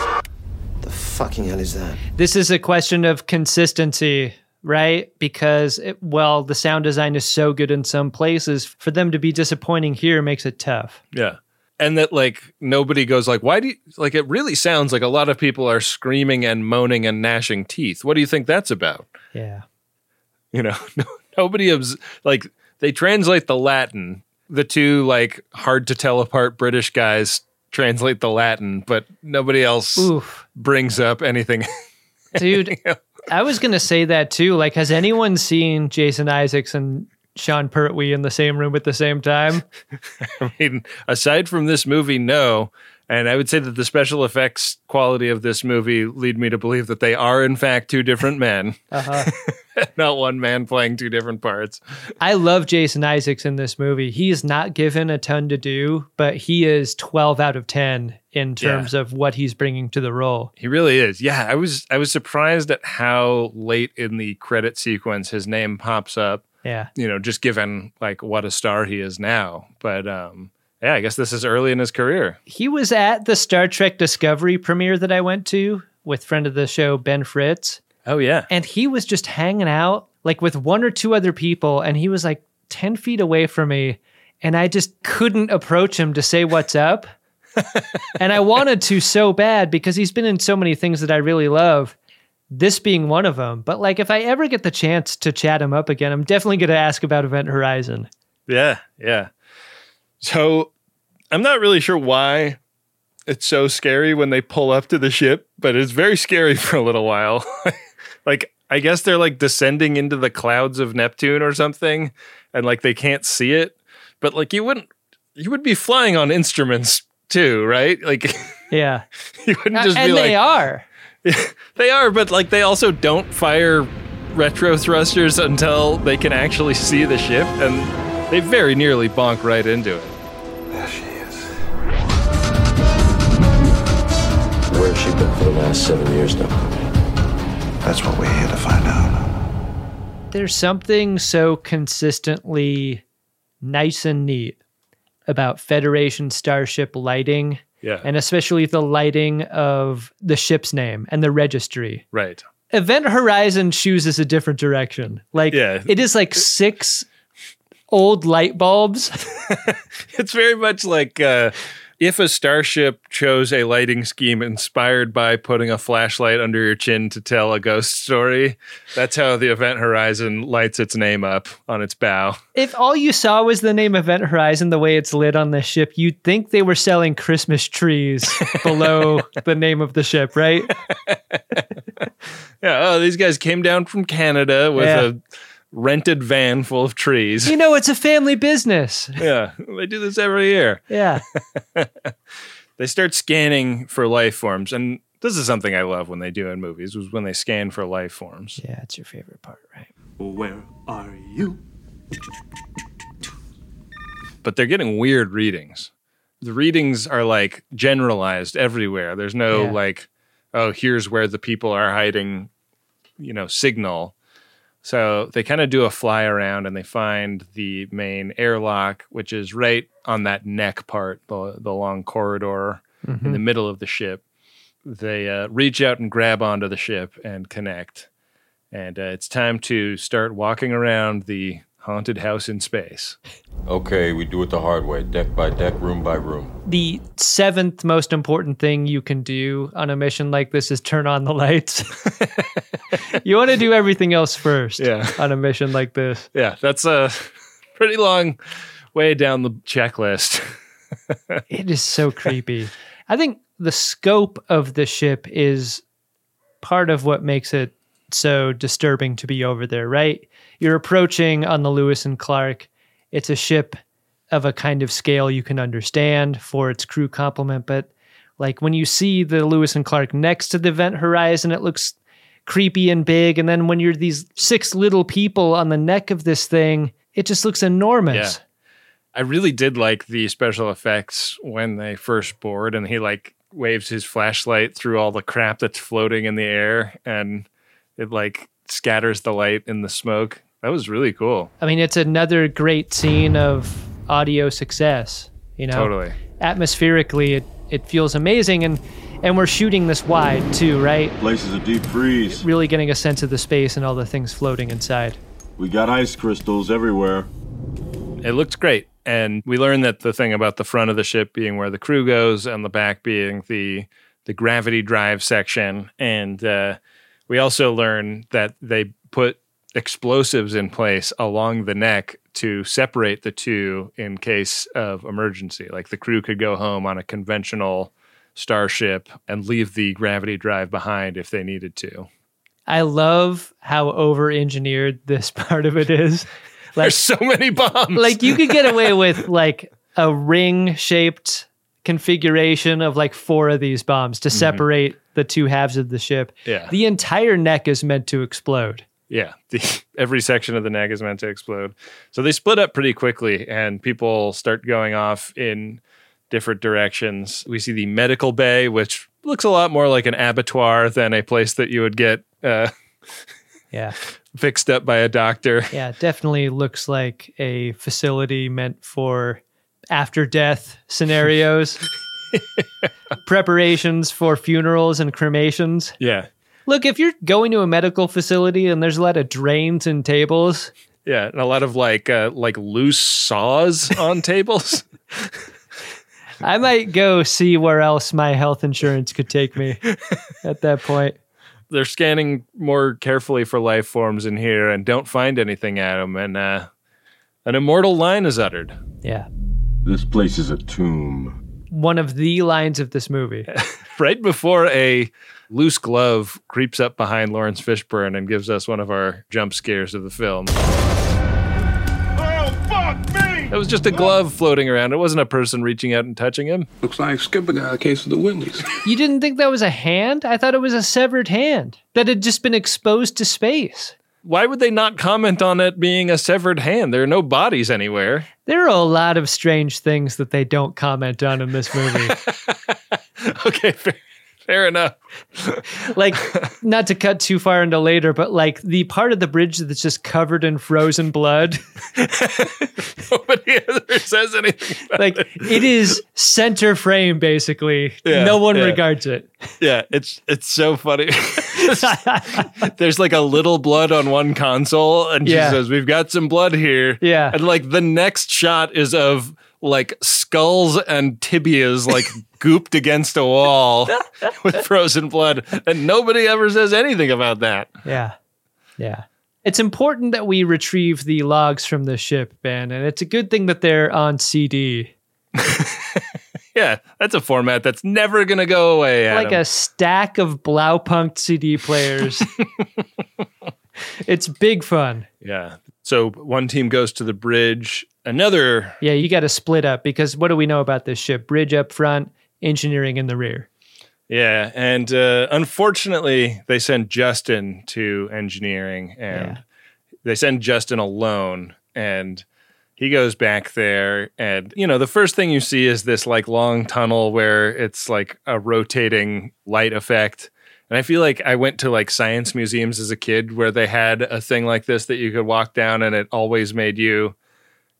Speaker 6: The fucking hell is that?
Speaker 5: this is a question of consistency right because it, well the sound design is so good in some places for them to be disappointing here makes it tough
Speaker 1: Yeah. And that like nobody goes like, why do you like it really sounds like a lot of people are screaming and moaning and gnashing teeth. What do you think that's about?
Speaker 5: yeah
Speaker 1: You know, nobody obs- like they translate the Latin. The two like hard to tell apart British guys translate the Latin, but nobody else
Speaker 5: Oof.
Speaker 1: brings up anything.
Speaker 5: dude i was gonna say that too like has anyone seen jason isaacs and sean pertwee in the same room at the same time
Speaker 1: I mean, aside from this movie, no. And I would say that the special effects quality of this movie lead me to believe that they are in fact two different men,
Speaker 5: uh-huh.
Speaker 1: not one man playing two different parts.
Speaker 5: i love jason isaacs in this movie he is not given a ton to do but he is 12 out of 10 in terms of what he's bringing to the role
Speaker 1: He really is. Yeah, I was I was surprised at how late in the credit sequence his name pops up.
Speaker 5: yeah
Speaker 1: You know, just given like what a star he is now. But um yeah, I guess this is early in his career.
Speaker 5: he was at the Star Trek Discovery premiere that I went to with friend of the show Ben Fritz,
Speaker 1: Oh yeah.
Speaker 5: and he was just hanging out like with one or two other people, and he was like ten feet away from me, and I just couldn't approach him to say what's up, and I wanted to so bad because he's been in so many things that I really love. This being one of them, but like if I ever get the chance to chat him up again, I'm definitely going to ask about Event Horizon.
Speaker 1: Yeah, yeah. So I'm not really sure why it's so scary when they pull up to the ship, but it's very scary for a little while. like I guess they're like descending into the clouds of Neptune or something, and like they can't see it. But like you wouldn't, you would be flying on instruments too, right? Like
Speaker 5: Yeah,
Speaker 1: you wouldn't uh, just
Speaker 5: and
Speaker 1: be like
Speaker 5: they are.
Speaker 1: they are, but like they also don't fire retro thrusters until they can actually see the ship, and they very nearly bonk right into it.
Speaker 2: She
Speaker 7: been for the last seven years now?
Speaker 2: That's what we're here to find out.
Speaker 5: there's something so consistently nice and neat about Federation starship lighting.
Speaker 1: Yeah.
Speaker 5: And especially the lighting of the ship's name and the registry.
Speaker 1: Right.
Speaker 5: Event Horizon chooses a different direction. Like
Speaker 1: Yeah.
Speaker 5: it is like six old light bulbs.
Speaker 1: It's very much like uh, if a starship chose a lighting scheme inspired by putting a flashlight under your chin to tell a ghost story, that's how the Event Horizon lights its name up on its bow.
Speaker 5: If all you saw was the name Event Horizon, the way it's lit on the ship, you'd think they were selling Christmas trees below the name of the ship, right?
Speaker 1: yeah. Oh, these guys came down from Canada with
Speaker 5: Yeah.
Speaker 1: a rented van full of trees.
Speaker 5: You know, it's a family business.
Speaker 1: yeah. They do this every year.
Speaker 5: Yeah.
Speaker 1: they start scanning for life forms and this is something i love when they do in movies was when they scan for life forms
Speaker 5: yeah it's your favorite part right
Speaker 11: where are you
Speaker 1: but they're getting weird readings the readings are like generalized everywhere there's no
Speaker 5: Yeah.
Speaker 1: like oh here's where the people are hiding you know signal so they kind of do a fly around and they find the main airlock which is right on that neck part the, the long corridor in
Speaker 5: Mhm.
Speaker 1: the middle of the ship they uh, reach out and grab onto the ship and connect and uh, it's time to start walking around the haunted house in space
Speaker 7: Okay, we do it the hard way, deck by deck, room by room.
Speaker 5: The seventh most important thing you can do on a mission like this is turn on the lights. you want to do everything else first
Speaker 1: Yeah.
Speaker 5: on a mission like this.
Speaker 1: yeah that's a pretty long way down the checklist
Speaker 5: It is so creepy. I think the scope of the ship is part of what makes it so disturbing to be over there, right? You're approaching on the Lewis and Clark. It's a ship of a kind of scale you can understand for its crew complement, but like when you see the Lewis and Clark next to the event horizon, it looks creepy and big. And then when you're these six little people on the neck of this thing, it just looks enormous.
Speaker 1: Yeah. I really did like the special effects when they first board and he like waves his flashlight through all the crap that's floating in the air and it like scatters the light in the smoke. That was really cool.
Speaker 5: I mean, it's another great scene of audio success. You know,
Speaker 1: Totally.
Speaker 5: Atmospherically, it, it feels amazing, and and we're shooting this wide too, right?
Speaker 12: Place is a deep freeze.
Speaker 5: Really getting a sense of the space and all the things floating inside.
Speaker 12: We got ice crystals everywhere.
Speaker 1: It looked great. And we learned that the thing about the front of the ship being where the crew goes and the back being the the gravity drive section. And uh, we also learn that they put explosives in place along the neck to separate the two in case of emergency. Like the crew could go home on a conventional starship and leave the gravity drive behind if they needed to.
Speaker 5: I love how over engineered this part of it is. Like,
Speaker 1: There's so many bombs.
Speaker 5: like you could get away with like a ring shaped configuration of like four of these bombs to mm-hmm. separate the two halves of the ship.
Speaker 1: Yeah.
Speaker 5: The entire neck is meant to explode.
Speaker 1: Yeah, the, every section of the neck is meant to explode. So they split up pretty quickly, and people start going off in different directions. We see the medical bay, which looks a lot more like an abattoir than a place that you would get uh,
Speaker 5: Yeah.
Speaker 1: fixed up by a doctor.
Speaker 5: Yeah, definitely looks like a facility meant for after death scenarios. Preparations for funerals and cremations.
Speaker 1: Yeah,
Speaker 5: Look, if you're going to a medical facility and there's a lot of drains and tables,
Speaker 1: yeah, and a lot of like uh, like loose saws on tables.
Speaker 5: I might go see where else my health insurance could take me at that point.
Speaker 1: They're scanning more carefully for life forms in here and don't find anything Adam. and uh, an immortal line is uttered.
Speaker 5: Yeah.
Speaker 12: This place is a tomb.
Speaker 5: One of the lines of this movie.
Speaker 1: right before a loose glove creeps up behind Laurence Fishburne and gives us one of our jump scares of the film.
Speaker 8: Oh, fuck me!
Speaker 1: It was just a glove floating around. It wasn't a person reaching out and touching him.
Speaker 9: Looks like Skipper got a case of the Wendy's.
Speaker 5: You didn't think that was a hand? I thought it was a severed hand that had just been exposed to space.
Speaker 1: Why would they not comment on it being a severed hand? There are no bodies anywhere.
Speaker 5: There are a lot of strange things that they don't comment on in this movie.
Speaker 1: okay, fair, fair enough.
Speaker 5: like, not to cut too far into later, but like the part of the bridge that's just covered in frozen blood.
Speaker 1: Nobody ever says anything. about
Speaker 5: like,
Speaker 1: it.
Speaker 5: it is center frame, basically.
Speaker 1: Yeah,
Speaker 5: no one
Speaker 1: yeah.
Speaker 5: regards it.
Speaker 1: Yeah, it's it's so funny. There's like a little blood on one console, and she
Speaker 5: Yeah.
Speaker 1: says, "We've got some blood here."
Speaker 5: Yeah.
Speaker 1: and like the next shot is of like skulls and tibias like gooped against a wall with frozen blood, and nobody ever says anything about that.
Speaker 5: Yeah. Yeah. It's important that we retrieve the logs from the ship, Ben, and it's a good thing that they're on CD.
Speaker 1: yeah, that's a format that's never going to go away. Adam.
Speaker 5: Like a stack of Blaupunkt CD players. it's big fun.
Speaker 1: Yeah. So one team goes to the bridge. Another.
Speaker 5: Yeah, you got to split up because what do we know about this ship? Bridge up front, engineering in the rear.
Speaker 1: Yeah, and uh, unfortunately, they send Justin to engineering, and yeah. they send Justin alone, and he goes back there, and you know, the first thing you see is this like long tunnel where it's like a rotating light effect. And I feel like I went to like science museums as a kid where they had a thing like this that you could walk down, and it always made you,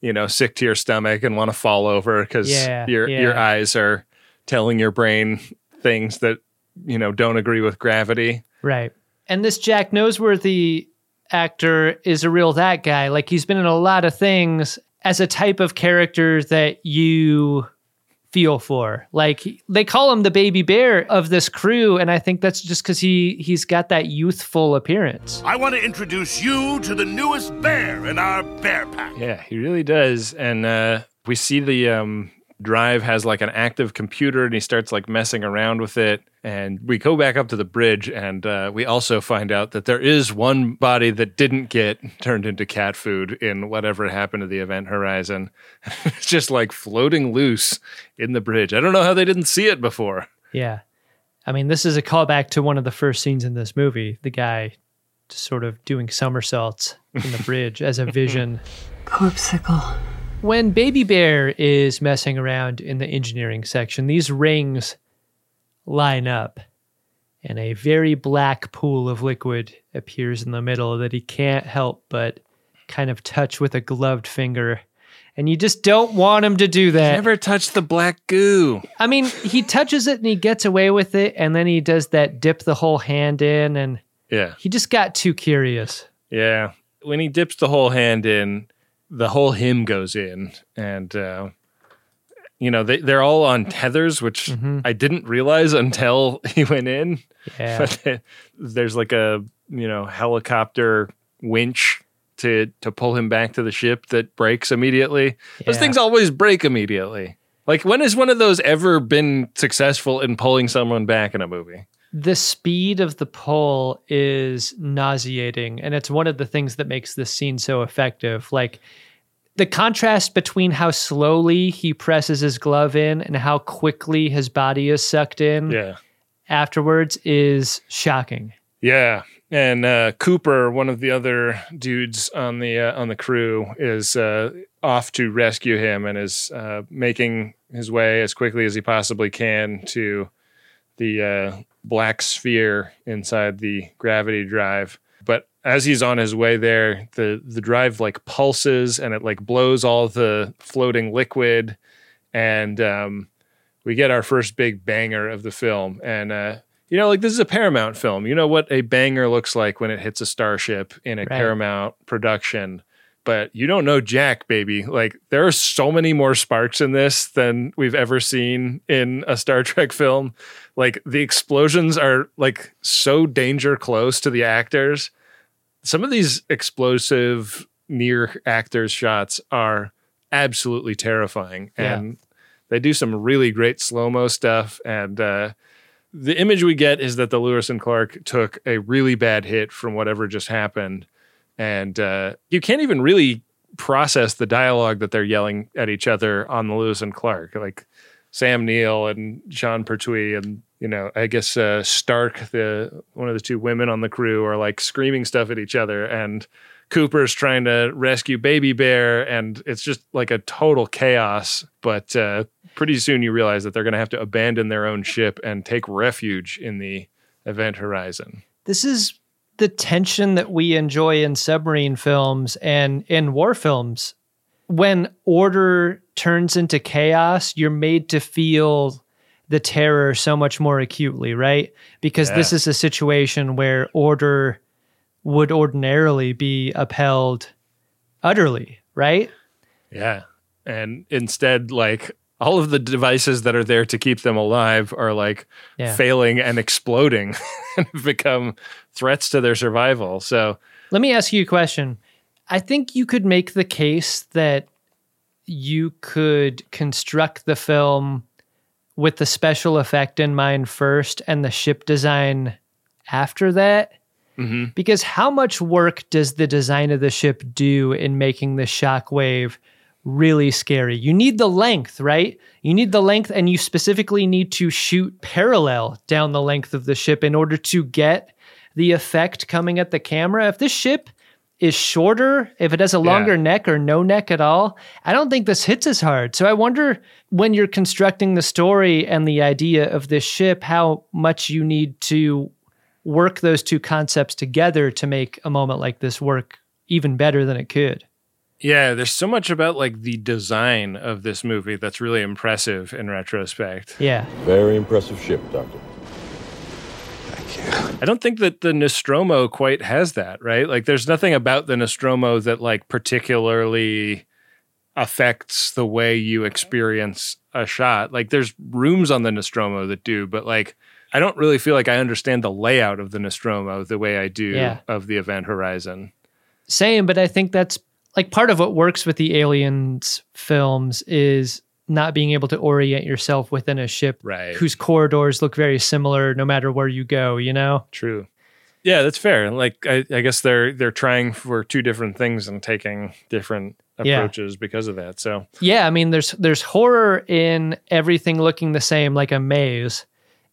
Speaker 1: you know, sick to your stomach and want to fall over because yeah, your yeah. your eyes are telling your brain things that you know don't agree with gravity.
Speaker 5: Right. And this Jack Noseworthy actor is a real that guy. Like he's been in a lot of things as a type of character that you feel for. Like they call him the baby bear of this crew, and I think that's just because he he's got that youthful appearance.
Speaker 8: I want to introduce you to the newest bear in our bear pack.
Speaker 1: Yeah, he really does, and uh, we see the um, drive has like an active computer and he starts like messing around with it. And we go back up to the bridge and uh, we also find out that there is one body that didn't get turned into cat food in whatever happened to the event horizon. It's just like floating loose in the bridge. I don't know how they didn't see it before.
Speaker 5: Yeah. I mean this is a callback to one of the first scenes in this movie the guy just sort of doing somersaults in the bridge as a vision.
Speaker 10: Corpsicle
Speaker 5: when Baby Bear is messing around in the engineering section, these rings line up and a very black pool of liquid appears in the middle that he can't help but kind of touch with a gloved finger. And you just don't want him to do that.
Speaker 1: Never touch the black goo.
Speaker 5: I mean, he touches it and he gets away with it, and then he does that dip the whole hand in, and
Speaker 1: yeah,
Speaker 5: he just got too curious.
Speaker 1: Yeah, when he dips the whole hand in, the whole him goes in, and uh, you know they they're all on tethers, which mm-hmm. I didn't realize until he went in.
Speaker 5: Yeah, but
Speaker 1: there's like a you know helicopter winch to to pull him back to the ship that breaks immediately. Yeah. Those things always break immediately. Like when has one of those ever been successful in pulling someone back in a movie?
Speaker 5: the speed of the pull is nauseating and it's one of the things that makes this scene so effective like the contrast between how slowly he presses his glove in and how quickly his body is sucked in
Speaker 1: yeah.
Speaker 5: afterwards is shocking
Speaker 1: yeah and uh, Cooper, one of the other dudes on the uh, on the crew, is uh, off to rescue him and is uh, making his way as quickly as he possibly can to the uh, black sphere inside the gravity drive. As he's on his way there, the the drive like pulses and it like blows all the floating liquid, and um, we get our first big banger of the film. And uh, you know, like this is a Paramount film. You know what a banger looks like when it hits a starship in a right. Paramount production but you don't know Jack, baby. Like there are so many more sparks in this than we've ever seen in a Star Trek film. Like the explosions are like so danger close to the actors. Some of these explosive near actors shots are absolutely terrifying. And yeah. they do some really great slow-mo stuff. And uh, the image we get is that the Lewis and Clark took a really bad hit from whatever just happened. And uh, you can't even really process the dialogue that they're yelling at each other on the Lewis and Clark, like Sam Neill and Jon Pertwee, and you know, I guess uh, Stark, the one of the two women on the crew, are like screaming stuff at each other, and Cooper's trying to rescue Baby Bear, and it's just like a total chaos. But uh, pretty soon you realize that they're going to have to abandon their own ship and take refuge in the event horizon.
Speaker 5: This is the tension that we enjoy in submarine films and in war films. When order turns into chaos, you're made to feel the terror so much more acutely, right? Because yeah. this is a situation where order would ordinarily be upheld utterly, right?
Speaker 1: Yeah. and instead like all of the devices that are there to keep them alive are like
Speaker 5: Yeah.
Speaker 1: failing and exploding and become threats to their survival. So
Speaker 5: Let me ask you a question. I think you could make the case that you could construct the film with the special effect in mind first and the ship design after that.
Speaker 1: Mhm.
Speaker 5: Because how much work does the design of the ship do in making the shockwave really scary? You need the length, right? You need the length, and you specifically need to shoot parallel down the length of the ship in order to get the effect coming at the camera. If this ship is shorter, if it has a longer neck or no neck at all, I don't think this hits as hard. So I wonder when you're constructing the story and the idea of this ship, how much you need to work those two concepts together to make a moment like this work even better than it could.
Speaker 1: Yeah, there's so much about like the design of this movie that's really impressive in retrospect.
Speaker 5: Yeah.
Speaker 12: Very impressive ship, Doctor.
Speaker 1: I don't think that the Nostromo quite has that, right? Like there's nothing about the Nostromo that like particularly affects the way you experience a shot. Like there's rooms on the Nostromo that do, but like I don't really feel like I understand the layout of the Nostromo the way I do
Speaker 5: Yeah.
Speaker 1: of the Event Horizon.
Speaker 5: Same, but I think that's like part of what works with the aliens films is not being able to orient yourself within a ship
Speaker 1: Right.
Speaker 5: whose corridors look very similar no matter where you go, you know?
Speaker 1: True. Yeah, that's fair. Like I, I guess they're they're trying for two different things and taking different
Speaker 5: Yeah.
Speaker 1: approaches because of that. So
Speaker 5: Yeah, I mean there's there's horror in everything looking the same like a maze.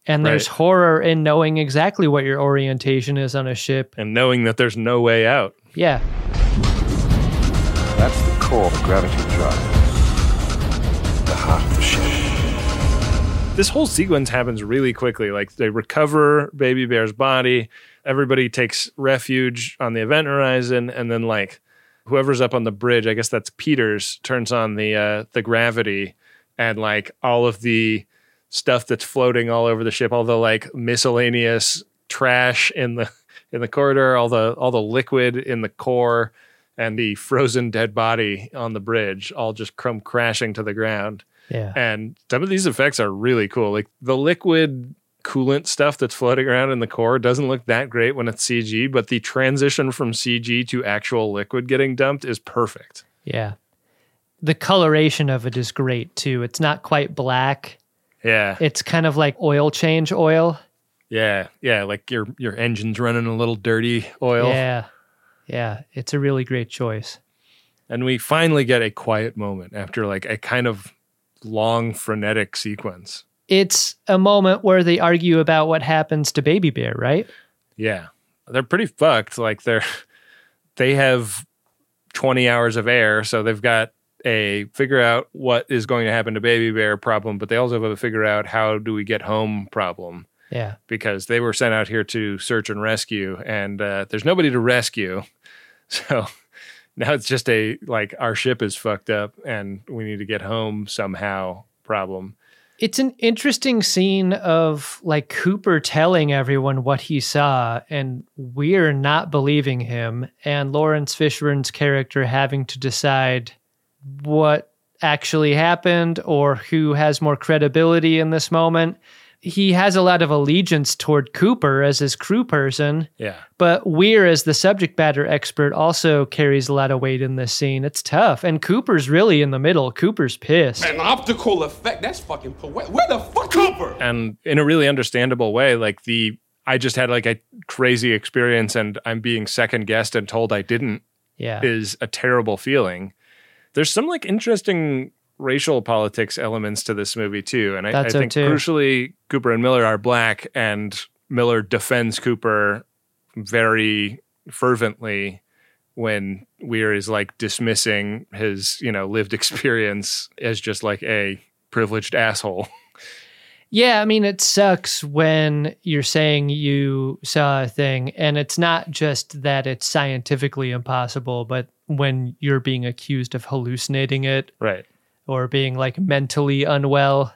Speaker 5: And there's
Speaker 1: Right.
Speaker 5: horror in knowing exactly what your orientation is on a ship.
Speaker 1: and knowing that there's no way out.
Speaker 5: Yeah.
Speaker 3: That's the core of gravity drive. The
Speaker 1: this whole sequence happens really quickly. Like they recover Baby Bear's body, everybody takes refuge on the event horizon, and then like whoever's up on the bridge, I guess that's Peters, turns on the uh, the gravity, and like all of the stuff that's floating all over the ship, all the like miscellaneous trash in the in the corridor, all the all the liquid in the core, and the frozen dead body on the bridge, all just come crashing to the ground.
Speaker 5: Yeah.
Speaker 1: And some of these effects are really cool. Like the liquid coolant stuff that's floating around in the core doesn't look that great when it's CG, but the transition from CG to actual liquid getting dumped is perfect.
Speaker 5: Yeah. The coloration of it is great too. It's not quite black.
Speaker 1: Yeah.
Speaker 5: It's kind of like oil change oil.
Speaker 1: Yeah. Yeah. Like your your engine's running a little dirty oil.
Speaker 5: Yeah. Yeah. It's a really great choice.
Speaker 1: And we finally get a quiet moment after like a kind of long frenetic sequence.
Speaker 5: It's a moment where they argue about what happens to Baby Bear, right?
Speaker 1: Yeah. They're pretty fucked. Like they're they have 20 hours of air, so they've got a figure out what is going to happen to baby bear problem, but they also have a figure out how do we get home problem
Speaker 5: Yeah.
Speaker 1: because they were sent out here to search and rescue and uh, there's nobody to rescue. So now it's just a like our ship is fucked up and we need to get home somehow problem.
Speaker 5: It's an interesting scene of like Cooper telling everyone what he saw and we're not believing him and Laurence Fishburne's character having to decide what actually happened or who has more credibility in this moment. He has a lot of allegiance toward Cooper as his crew person,
Speaker 1: Yeah.
Speaker 5: but Weir as the subject matter expert also carries a lot of weight in this scene. It's tough and Cooper's really in the middle. Cooper's pissed.
Speaker 9: An optical effect? That's fucking poetic. Where the fuck Cooper?
Speaker 1: and in a really understandable way like the i just had like a crazy experience and i'm being second guessed and told i didn't
Speaker 5: Yeah.
Speaker 1: is a terrible feeling there's some like interesting racial politics elements to this movie too. And i, I think
Speaker 5: too.
Speaker 1: crucially cooper and miller are black and miller defends cooper very fervently when weir is like dismissing his you know lived experience as just like a privileged asshole.
Speaker 5: Yeah, I mean, it sucks when you're saying you saw a thing and it's not just that it's scientifically impossible, but when you're being accused of hallucinating it
Speaker 1: right
Speaker 5: or being like mentally unwell,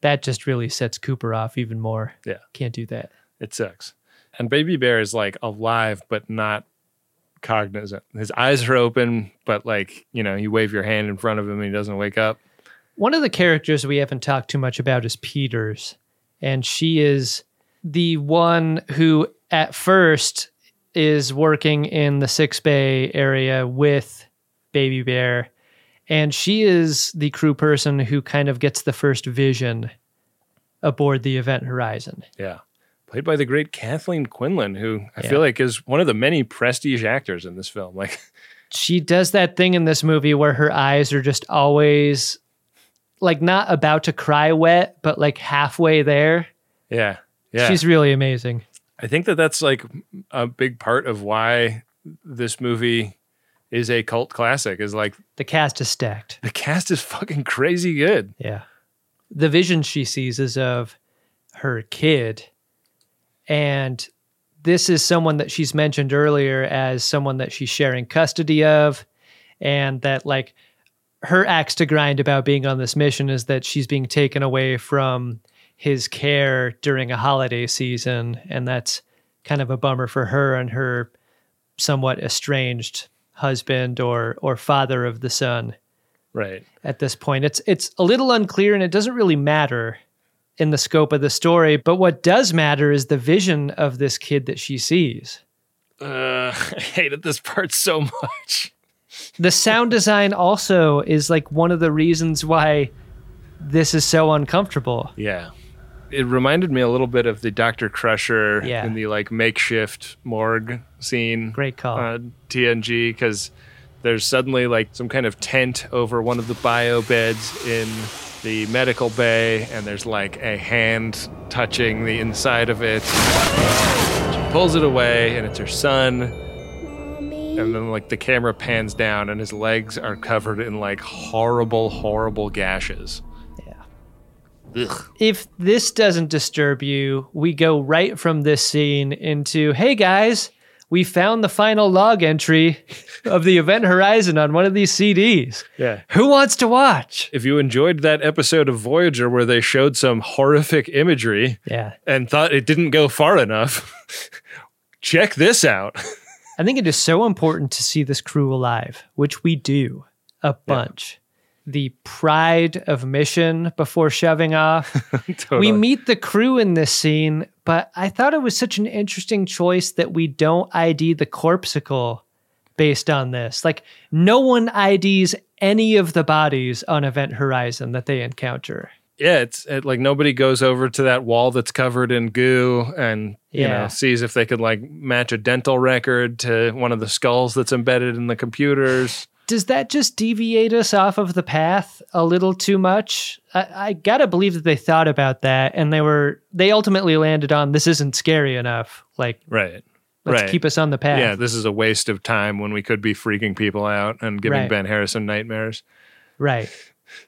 Speaker 5: that just really sets Cooper off even more.
Speaker 1: Yeah.
Speaker 5: Can't do that.
Speaker 1: It sucks. And Baby Bear is like alive, but not cognizant. His eyes are open, but like, you know, you wave your hand in front of him and he doesn't wake up.
Speaker 5: One of the characters we haven't talked too much about is Peters, and she is the one who at first is working in the sick bay area with Baby Bear, and she is the crew person who kind of gets the first vision aboard the Event Horizon.
Speaker 1: Yeah. Played by the great Kathleen Quinlan, who I
Speaker 5: Yeah.
Speaker 1: feel like is one of the many prestige actors in this film. Like,
Speaker 5: she does that thing in this movie where her eyes are just always like not about to cry wet, but like halfway there.
Speaker 1: yeah. Yeah.
Speaker 5: She's really amazing.
Speaker 1: I think that that's like a big part of why this movie is a cult classic is like
Speaker 5: The cast is stacked.
Speaker 1: the cast is fucking crazy good.
Speaker 5: Yeah. The vision she sees is of her kid. And this is someone that she's mentioned earlier as someone that she's sharing custody of. And that, like, her axe to grind about being on this mission is that she's being taken away from his care during a holiday season. And that's kind of a bummer for her and her somewhat estranged husband or, or father of the son
Speaker 1: Right.
Speaker 5: at this point. It's it's a little unclear and it doesn't really matter in the scope of the story, but what does matter is the vision of this kid that she sees.
Speaker 1: Uh, I hated this part so much.
Speaker 5: The sound design also is like one of the reasons why this is so uncomfortable.
Speaker 1: Yeah. It reminded me a little bit of the Dr. Crusher
Speaker 5: Yeah.
Speaker 1: in the like makeshift morgue scene.
Speaker 5: Great call.
Speaker 1: Uh, TNG because there's suddenly like some kind of tent over one of the bio beds in the medical bay, and there's like a hand touching the inside of it. She pulls it away, and it's her son. And then like the camera pans down, and his legs are covered in like horrible, horrible gashes. Ugh.
Speaker 5: If this doesn't disturb you, we go right from this scene into hey guys, we found the final log entry of the event horizon on one of these CDs.
Speaker 1: Yeah.
Speaker 5: Who wants to watch?
Speaker 1: If you enjoyed that episode of Voyager where they showed some horrific imagery
Speaker 5: Yeah.
Speaker 1: and thought it didn't go far enough, check this out.
Speaker 5: I think it is so important to see this crew alive, which we do a bunch. The pride of mission before shoving off.
Speaker 1: Totally.
Speaker 5: We meet the crew in this scene, but I thought it was such an interesting choice that we don't ID the corpsicle based on this. Like, no one IDs any of the bodies on Event Horizon that they encounter.
Speaker 1: yeah, it's it, like nobody goes over to that wall that's covered in goo and you
Speaker 5: Yeah.
Speaker 1: know sees if they could like match a dental record to one of the skulls that's embedded in the computers.
Speaker 5: Does that just deviate us off of the path a little too much? I, I gotta believe that they thought about that and they were they ultimately landed on this isn't scary enough. Like
Speaker 1: Right.
Speaker 5: let's
Speaker 1: right.
Speaker 5: keep us on the path.
Speaker 1: Yeah, this is a waste of time when we could be freaking people out and giving
Speaker 5: Right.
Speaker 1: Ben Harrison nightmares.
Speaker 5: Right.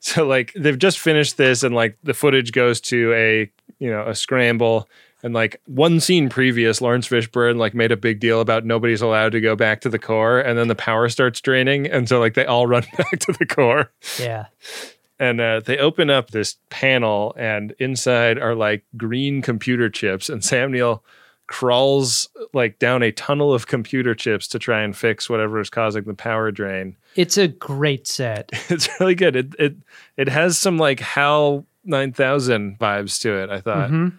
Speaker 1: So like they've just finished this and like the footage goes to a you know a scramble and like one scene previous Laurence Fishburne like made a big deal about nobody's allowed to go back to the core and then the power starts draining and so like they all run back to the core
Speaker 5: Yeah.
Speaker 1: and uh, they open up this panel and inside are like green computer chips and Sam Neill crawls like down a tunnel of computer chips to try and fix whatever is causing the power drain
Speaker 5: It's a great set.
Speaker 1: it's really good. It it it has some like HAL nine thousand vibes to it. I thought.
Speaker 5: Mhm.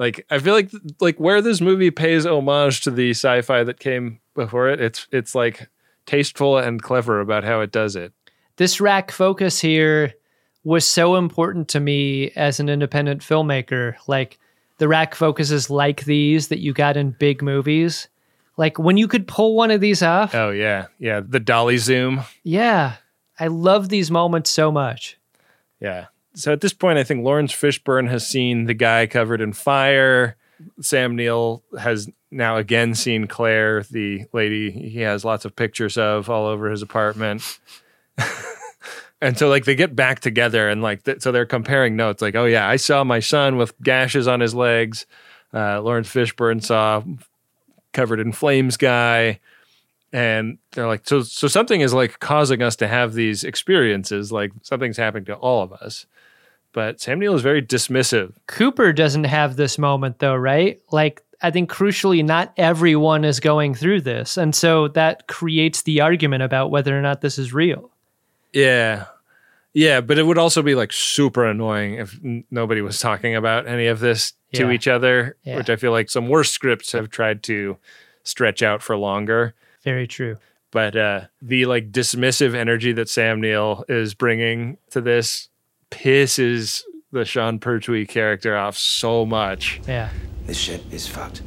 Speaker 1: Like I feel like like where this movie pays homage to the sci-fi that came before it. It's it's like tasteful and clever about how it does it.
Speaker 5: This rack focus here was so important to me as an independent filmmaker. Like the rack focuses like these that you got in big movies. Like when you could pull one of these off.
Speaker 1: Oh yeah, yeah. The dolly zoom.
Speaker 5: Yeah. I love these moments so much.
Speaker 1: Yeah. So at this point, I think Laurence Fishburne has seen the guy covered in fire. Sam Neill has now again seen Claire, the lady he has lots of pictures of all over his apartment. and so, like, they get back together and, like, th- so they're comparing notes. Like, oh, yeah, I saw my son with gashes on his legs. Uh, Laurence Fishburne saw covered in flames guy and they're like so so something is like causing us to have these experiences like something's happening to all of us but sam neill is very dismissive
Speaker 5: Cooper doesn't have this moment though, right? Like I think crucially, not everyone is going through this. And so that creates the argument about whether or not this is real.
Speaker 1: Yeah. Yeah, but it would also be like super annoying if n- nobody was talking about any of this to
Speaker 5: Yeah.
Speaker 1: each other,
Speaker 5: Yeah.
Speaker 1: which I feel like some worse scripts have tried to stretch out for longer.
Speaker 5: Very true.
Speaker 1: But uh, the like dismissive energy that Sam Neill is bringing to this pisses the Sean Pertwee character off so much.
Speaker 5: Yeah.
Speaker 4: This ship is fucked.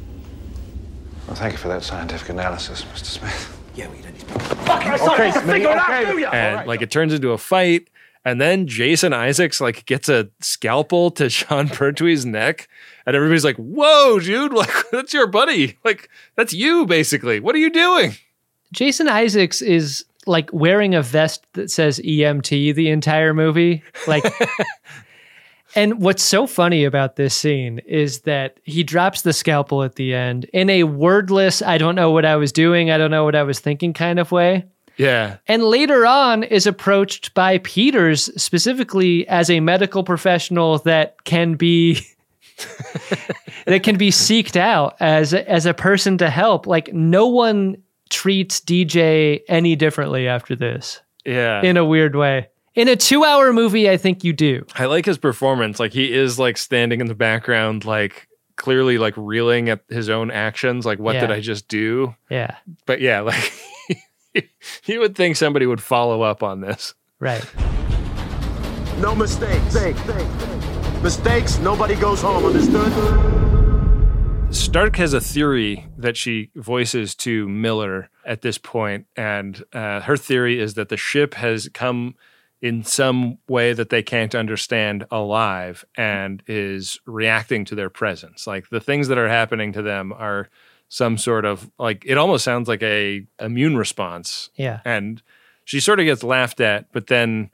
Speaker 2: Well, thank you for that scientific analysis, Mr. Smith.
Speaker 4: Yeah, we don't need to fucking
Speaker 2: Okay, Smitty, okay.
Speaker 1: and like it turns into a fight and then jason isaacs like gets a scalpel to sean pertwee's neck and everybody's like whoa dude like that's your buddy like that's you basically what are you doing
Speaker 5: Jason Isaacs is like wearing a vest that says EMT the entire movie. Like, and what's so funny about this scene is that he drops the scalpel at the end in a wordless, I don't know what I was doing, I don't know what I was thinking kind of way.
Speaker 1: yeah
Speaker 5: And later on is approached by Peters specifically as a medical professional that can be that can be seeked out as as a person to help. Like no one treats DJ any differently after this
Speaker 1: yeah
Speaker 5: in a weird way. In a 2-hour movie, I think you do.
Speaker 1: i like his performance like he is like standing in the background like clearly like reeling at his own actions like what did i just do
Speaker 5: Yeah.
Speaker 1: but yeah like you would think somebody would follow up on this
Speaker 5: Right.
Speaker 11: No mistakes. Mistakes, nobody goes home, understood?
Speaker 1: Stark has a theory that she voices to Miller at this point, and uh, her theory is that the ship has come in some way that they can't understand alive and is reacting to their presence. Like the things that are happening to them are some sort of like it almost sounds like a immune response.
Speaker 5: Yeah.
Speaker 1: And she sort of gets laughed at, but then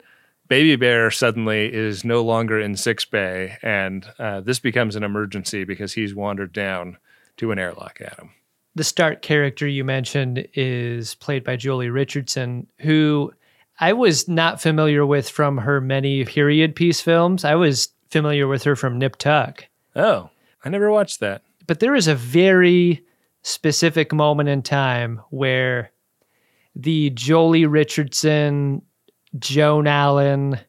Speaker 1: Baby Bear suddenly is no longer in sick bay, and uh, this becomes an emergency because he's wandered down to an airlock Adam.
Speaker 5: the Stark character you mentioned is played by Joely Richardson, who I was not familiar with from her many period piece films. I was familiar with her from Nip Tuck.
Speaker 1: Oh, I never watched that.
Speaker 5: But there is a very specific moment in time where the Joely Richardson, Joan Allen,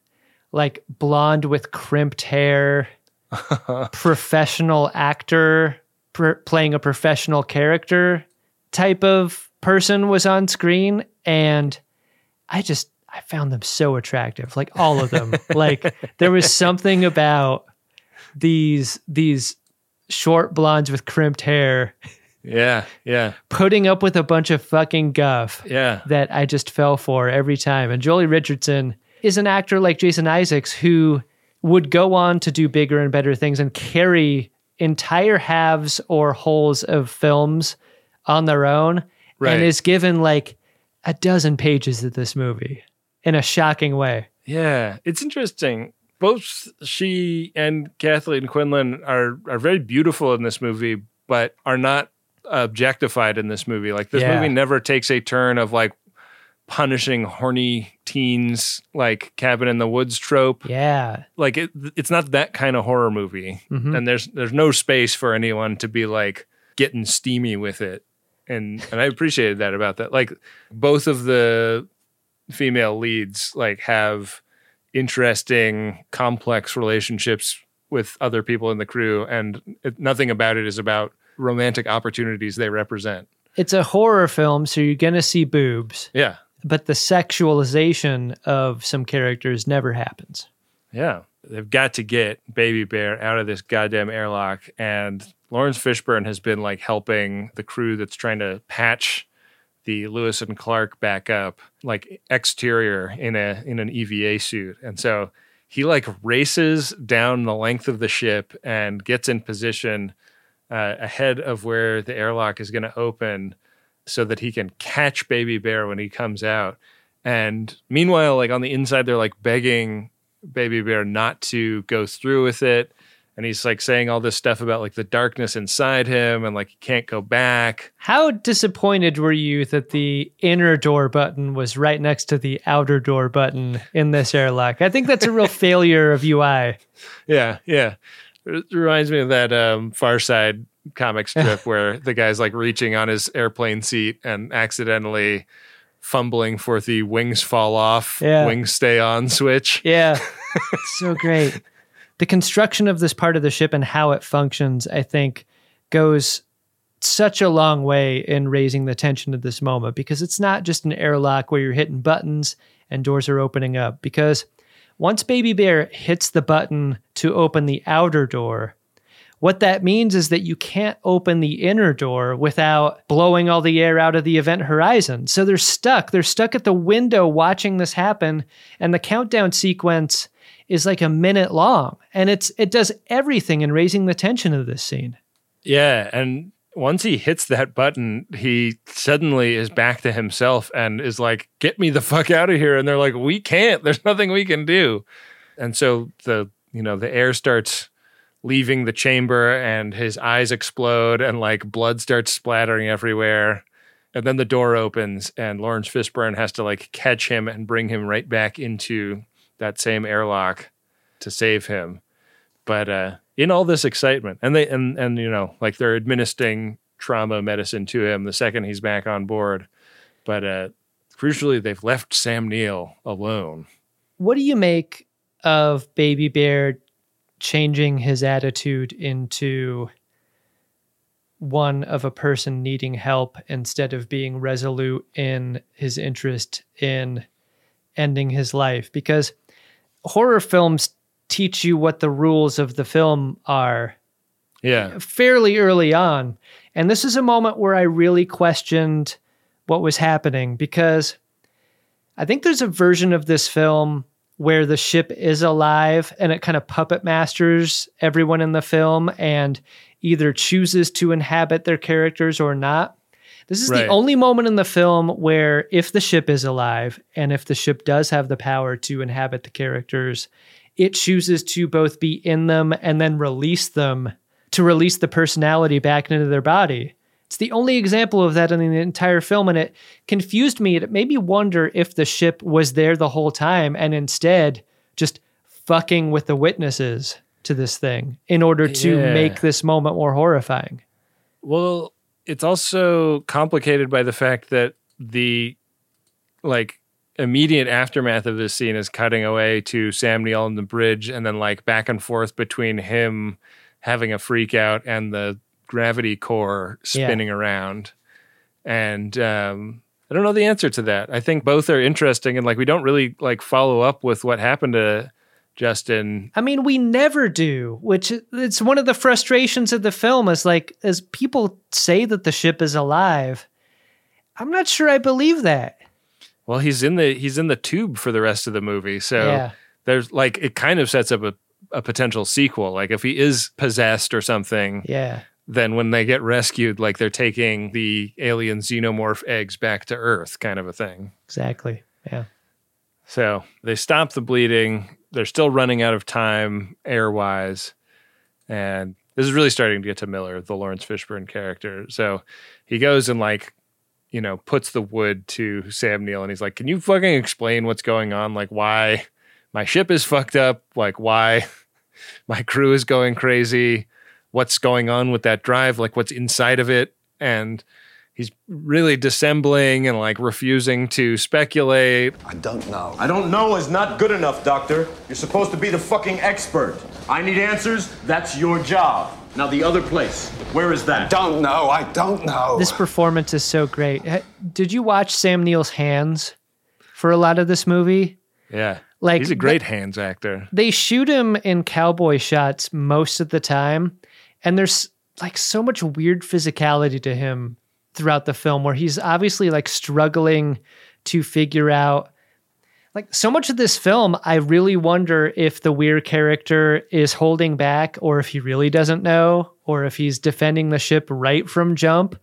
Speaker 5: like blonde with crimped hair, professional actor pr- playing a professional character type of person was on screen. And I just, I found them so attractive, like all of them. like there was something about these, these short blondes with crimped hair
Speaker 1: Yeah, yeah,
Speaker 5: putting up with a bunch of fucking guff
Speaker 1: yeah.
Speaker 5: that I just fell for every time. And Joely Richardson is an actor like Jason Isaacs who would go on to do bigger and better things and carry entire halves or wholes of films on their own
Speaker 1: Right.
Speaker 5: and is given like a dozen pages of this movie in a shocking way.
Speaker 1: Yeah, it's interesting. Both she and Kathleen Quinlan are are very beautiful in this movie, but are not objectified in this movie. Like this
Speaker 5: Yeah.
Speaker 1: movie never takes a turn of like punishing horny teens like cabin in the woods trope.
Speaker 5: Yeah.
Speaker 1: Like it, it's not that kind of horror movie.
Speaker 5: Mhm.
Speaker 1: And there's there's no space for anyone to be like getting steamy with it. And and I appreciated that about that. Like both of the female leads like have interesting complex relationships with other people in the crew and it, nothing about it is about romantic opportunities they represent.
Speaker 5: It's a horror film, so you're going to see boobs,
Speaker 1: Yeah.
Speaker 5: but the sexualization of some characters never happens.
Speaker 1: Yeah. They've got to get Baby Bear out of this goddamn airlock. And Laurence Fishburne has been like helping the crew that's trying to patch the Lewis and Clark back up, like exterior in a in an EVA suit. And so he like races down the length of the ship and gets in position uh, ahead of where the airlock is going to open so that he can catch baby bear when he comes out and meanwhile like on the inside they're like begging baby bear not to go through with it and he's like saying all this stuff about like the darkness inside him and like he can't go back
Speaker 5: How disappointed were you that the inner door button was right next to the outer door button in this airlock? I think that's a real failure of UI.
Speaker 1: yeah yeah it reminds me of that um far side comic strip where the guy's like reaching on his airplane seat and accidentally fumbling for the wings fall off,
Speaker 5: Yeah.
Speaker 1: wings stay on switch.
Speaker 5: Yeah. so great. The construction of this part of the ship and how it functions, I think, goes such a long way in raising the tension of this moment because it's not just an airlock where you're hitting buttons and doors are opening up. Because once Baby Bear hits the button to open the outer door, what that means is that you can't open the inner door without blowing all the air out of the event horizon. So they're stuck. They're stuck at the window watching this happen. And the countdown sequence is like a minute long. And it's it does everything in raising the tension of this scene.
Speaker 1: Yeah, and once he hits that button, he suddenly is back to himself and is like, "Get me the fuck out of here!" And they're like, "We can't. There's nothing we can do." And so the you know the air starts leaving the chamber, and his eyes explode, and like blood starts splattering everywhere. And then the door opens, and Laurence Fishburne has to like catch him and bring him right back into that same airlock to save him but uh, in all this excitement, and they and and you know, like they're administering trauma medicine to him the second he's back on board, but uh, crucially, they've left Sam Neill alone.
Speaker 5: What do you make of Baby Bear changing his attitude into one of a person needing help instead of being resolute in his interest in ending his life? Because horror films teach you what the rules of the film are
Speaker 1: Yeah,
Speaker 5: fairly early on. And this is a moment where I really questioned what was happening because I think there's a version of this film where the ship is alive and it kind of puppet masters everyone in the film and either chooses to inhabit their characters or not. This is
Speaker 1: Right.
Speaker 5: the only moment in the film where if the ship is alive and if the ship does have the power to inhabit the characters, it chooses to both be in them and then release them to release the personality back into their body. It's the only example of that in the entire film, and it confused me. It made me wonder if the ship was there the whole time and instead just fucking with the witnesses to this thing in order to
Speaker 1: Yeah.
Speaker 5: make this moment more horrifying.
Speaker 1: Well, it's also complicated by the fact that the like immediate aftermath of this scene is cutting away to Sam Neill on the bridge and then like back and forth between him having a freak out and the gravity core
Speaker 5: Yeah.
Speaker 1: spinning around. And um I don't know the answer to that. I think both are interesting and like we don't really like follow up with what happened to Justin
Speaker 5: I mean, we never do, which it's one of the frustrations of the film is like as people say that the ship is alive, I'm not sure I believe that.
Speaker 1: Well, he's in the he's in the tube for the rest of the movie. So
Speaker 5: Yeah.
Speaker 1: there's like it kind of sets up a, a potential sequel. Like if he is possessed or something,
Speaker 5: Yeah.
Speaker 1: then when they get rescued, like they're taking the alien xenomorph eggs back to Earth, kind of a thing.
Speaker 5: Exactly. Yeah.
Speaker 1: So they stop the bleeding. They're still running out of time air wise. And this is really starting to get to Miller, the Laurence Fishburne character. So he goes and like, you know, puts the wood to Sam Neill and he's like, Can you fucking explain what's going on? Like why my ship is fucked up, like why my crew is going crazy, what's going on with that drive, like what's inside of it. And he's really dissembling and like refusing to speculate.
Speaker 11: I don't know. I don't know is not good enough, Doctor. You're supposed to be the fucking expert. I need answers. That's your job. Now, the other place. Where is that?
Speaker 3: Don't know. I don't know.
Speaker 5: This performance is so great. Did you watch Sam Neill's hands for a lot of this movie?
Speaker 1: Yeah.
Speaker 5: Like,
Speaker 1: he's a great hands actor.
Speaker 5: They shoot him in cowboy shots most of the time, and there's like so much weird physicality to him throughout the film where he's obviously like struggling to figure out like so much of this film i really wonder if the weird character is holding back or if he really doesn't know or if he's defending the ship right from jump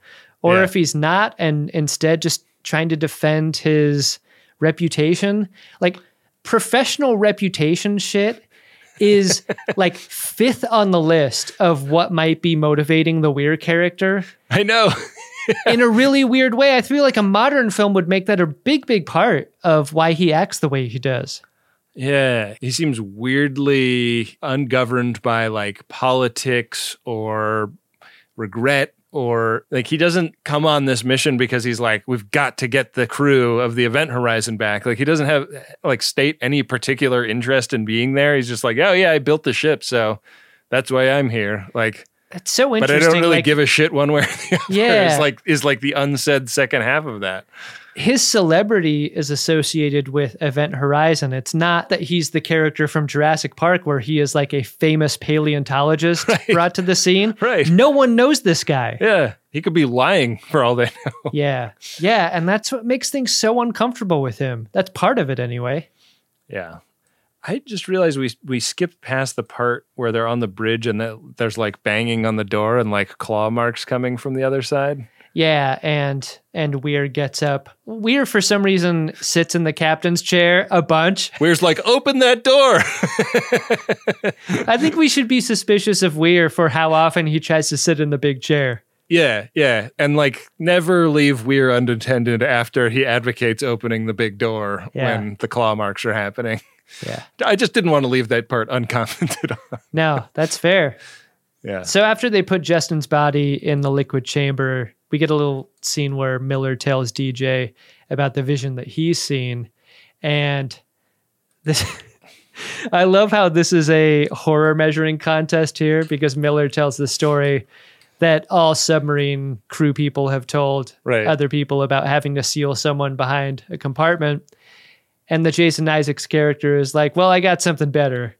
Speaker 5: or
Speaker 1: Yeah.
Speaker 5: if he's not and instead just trying to defend his reputation like professional reputation shit is like fifth on the list of what might be motivating the weird character
Speaker 1: I know.
Speaker 5: in a really weird way. I feel like a modern film would make that a big, big part of why he acts the way he does.
Speaker 1: Yeah. He seems weirdly ungoverned by like politics or regret or like he doesn't come on this mission because he's like we've got to get the crew of the event horizon back like he doesn't have like state any particular interest in being there he's just like oh yeah i built the ship so that's why i'm here like
Speaker 5: It's so interesting.
Speaker 1: but i don't really
Speaker 5: like,
Speaker 1: give a shit one way or the other
Speaker 5: Yeah.
Speaker 1: is like is like the unsaid second half of that
Speaker 5: his celebrity is associated with Event Horizon. It's not that he's the character from Jurassic Park where he is like a famous paleontologist brought to the scene.
Speaker 1: Right.
Speaker 5: No one knows this guy.
Speaker 1: yeah he could be lying for all they know
Speaker 5: Yeah. Yeah. And that's what makes things so uncomfortable with him. That's part of it anyway.
Speaker 1: Yeah. I just realized we we skipped past the part where they're on the bridge and that there's like banging on the door and like claw marks coming from the other side.
Speaker 5: Yeah, and and Weir gets up. Weir for some reason sits in the captain's chair a bunch.
Speaker 1: Weir's like, open that door.
Speaker 5: I think we should be suspicious of Weir for how often he tries to sit in the big chair.
Speaker 1: yeah, yeah. And like never leave Weir unattended after he advocates opening the big door
Speaker 5: Yeah.
Speaker 1: when the claw marks are happening.
Speaker 5: Yeah.
Speaker 1: I just didn't want to leave that part uncommented on.
Speaker 5: No, that's fair.
Speaker 1: Yeah.
Speaker 5: So after they put Justin's body in the liquid chamber, we get a little scene where Miller tells DJ about the vision that he's seen. And this I love how this is a horror measuring contest here because Miller tells the story that all submarine crew people have told
Speaker 1: Right.
Speaker 5: other people about having to seal someone behind a compartment. And the Jason Isaacs character is like, Well, I got something better.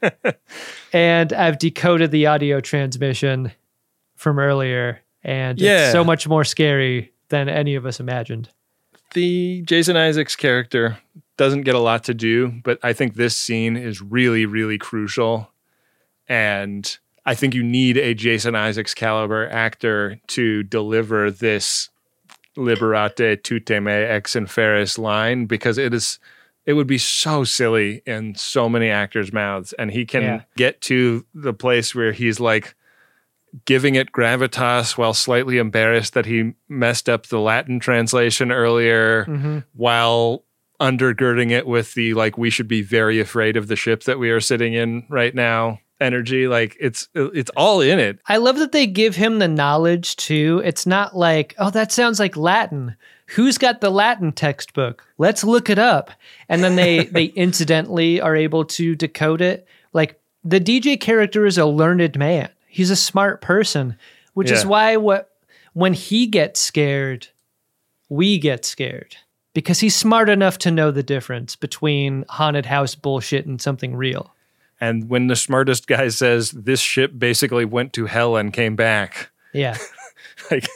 Speaker 5: and I've decoded the audio transmission from earlier, and
Speaker 1: Yeah.
Speaker 5: it's so much more scary than any of us imagined.
Speaker 1: the Jason Isaacs character doesn't get a lot to do, but I think this scene is really, really crucial. And I think you need a Jason Isaacs caliber actor to deliver this liberate tutemet ex inferis line because it is it would be so silly in so many actors' mouths. And he can
Speaker 5: Yeah.
Speaker 1: get to the place where he's like giving it gravitas while slightly embarrassed that he messed up the Latin translation earlier
Speaker 5: Mhm.
Speaker 1: while undergirding it with the like we should be very afraid of the ship that we are sitting in right now energy like it's it's all in it
Speaker 5: I love that they give him the knowledge too. It's not like, oh, that sounds like Latin. Who's got the Latin textbook? Let's look it up. And then they they incidentally are able to decode it. Like the DJ character is a learned man. He's a smart person, which is why what when he gets scared, we get scared because he's smart enough to know the difference between haunted house bullshit and something real.
Speaker 1: And when the smartest guy says this ship basically went to hell and came back
Speaker 5: Yeah.
Speaker 1: like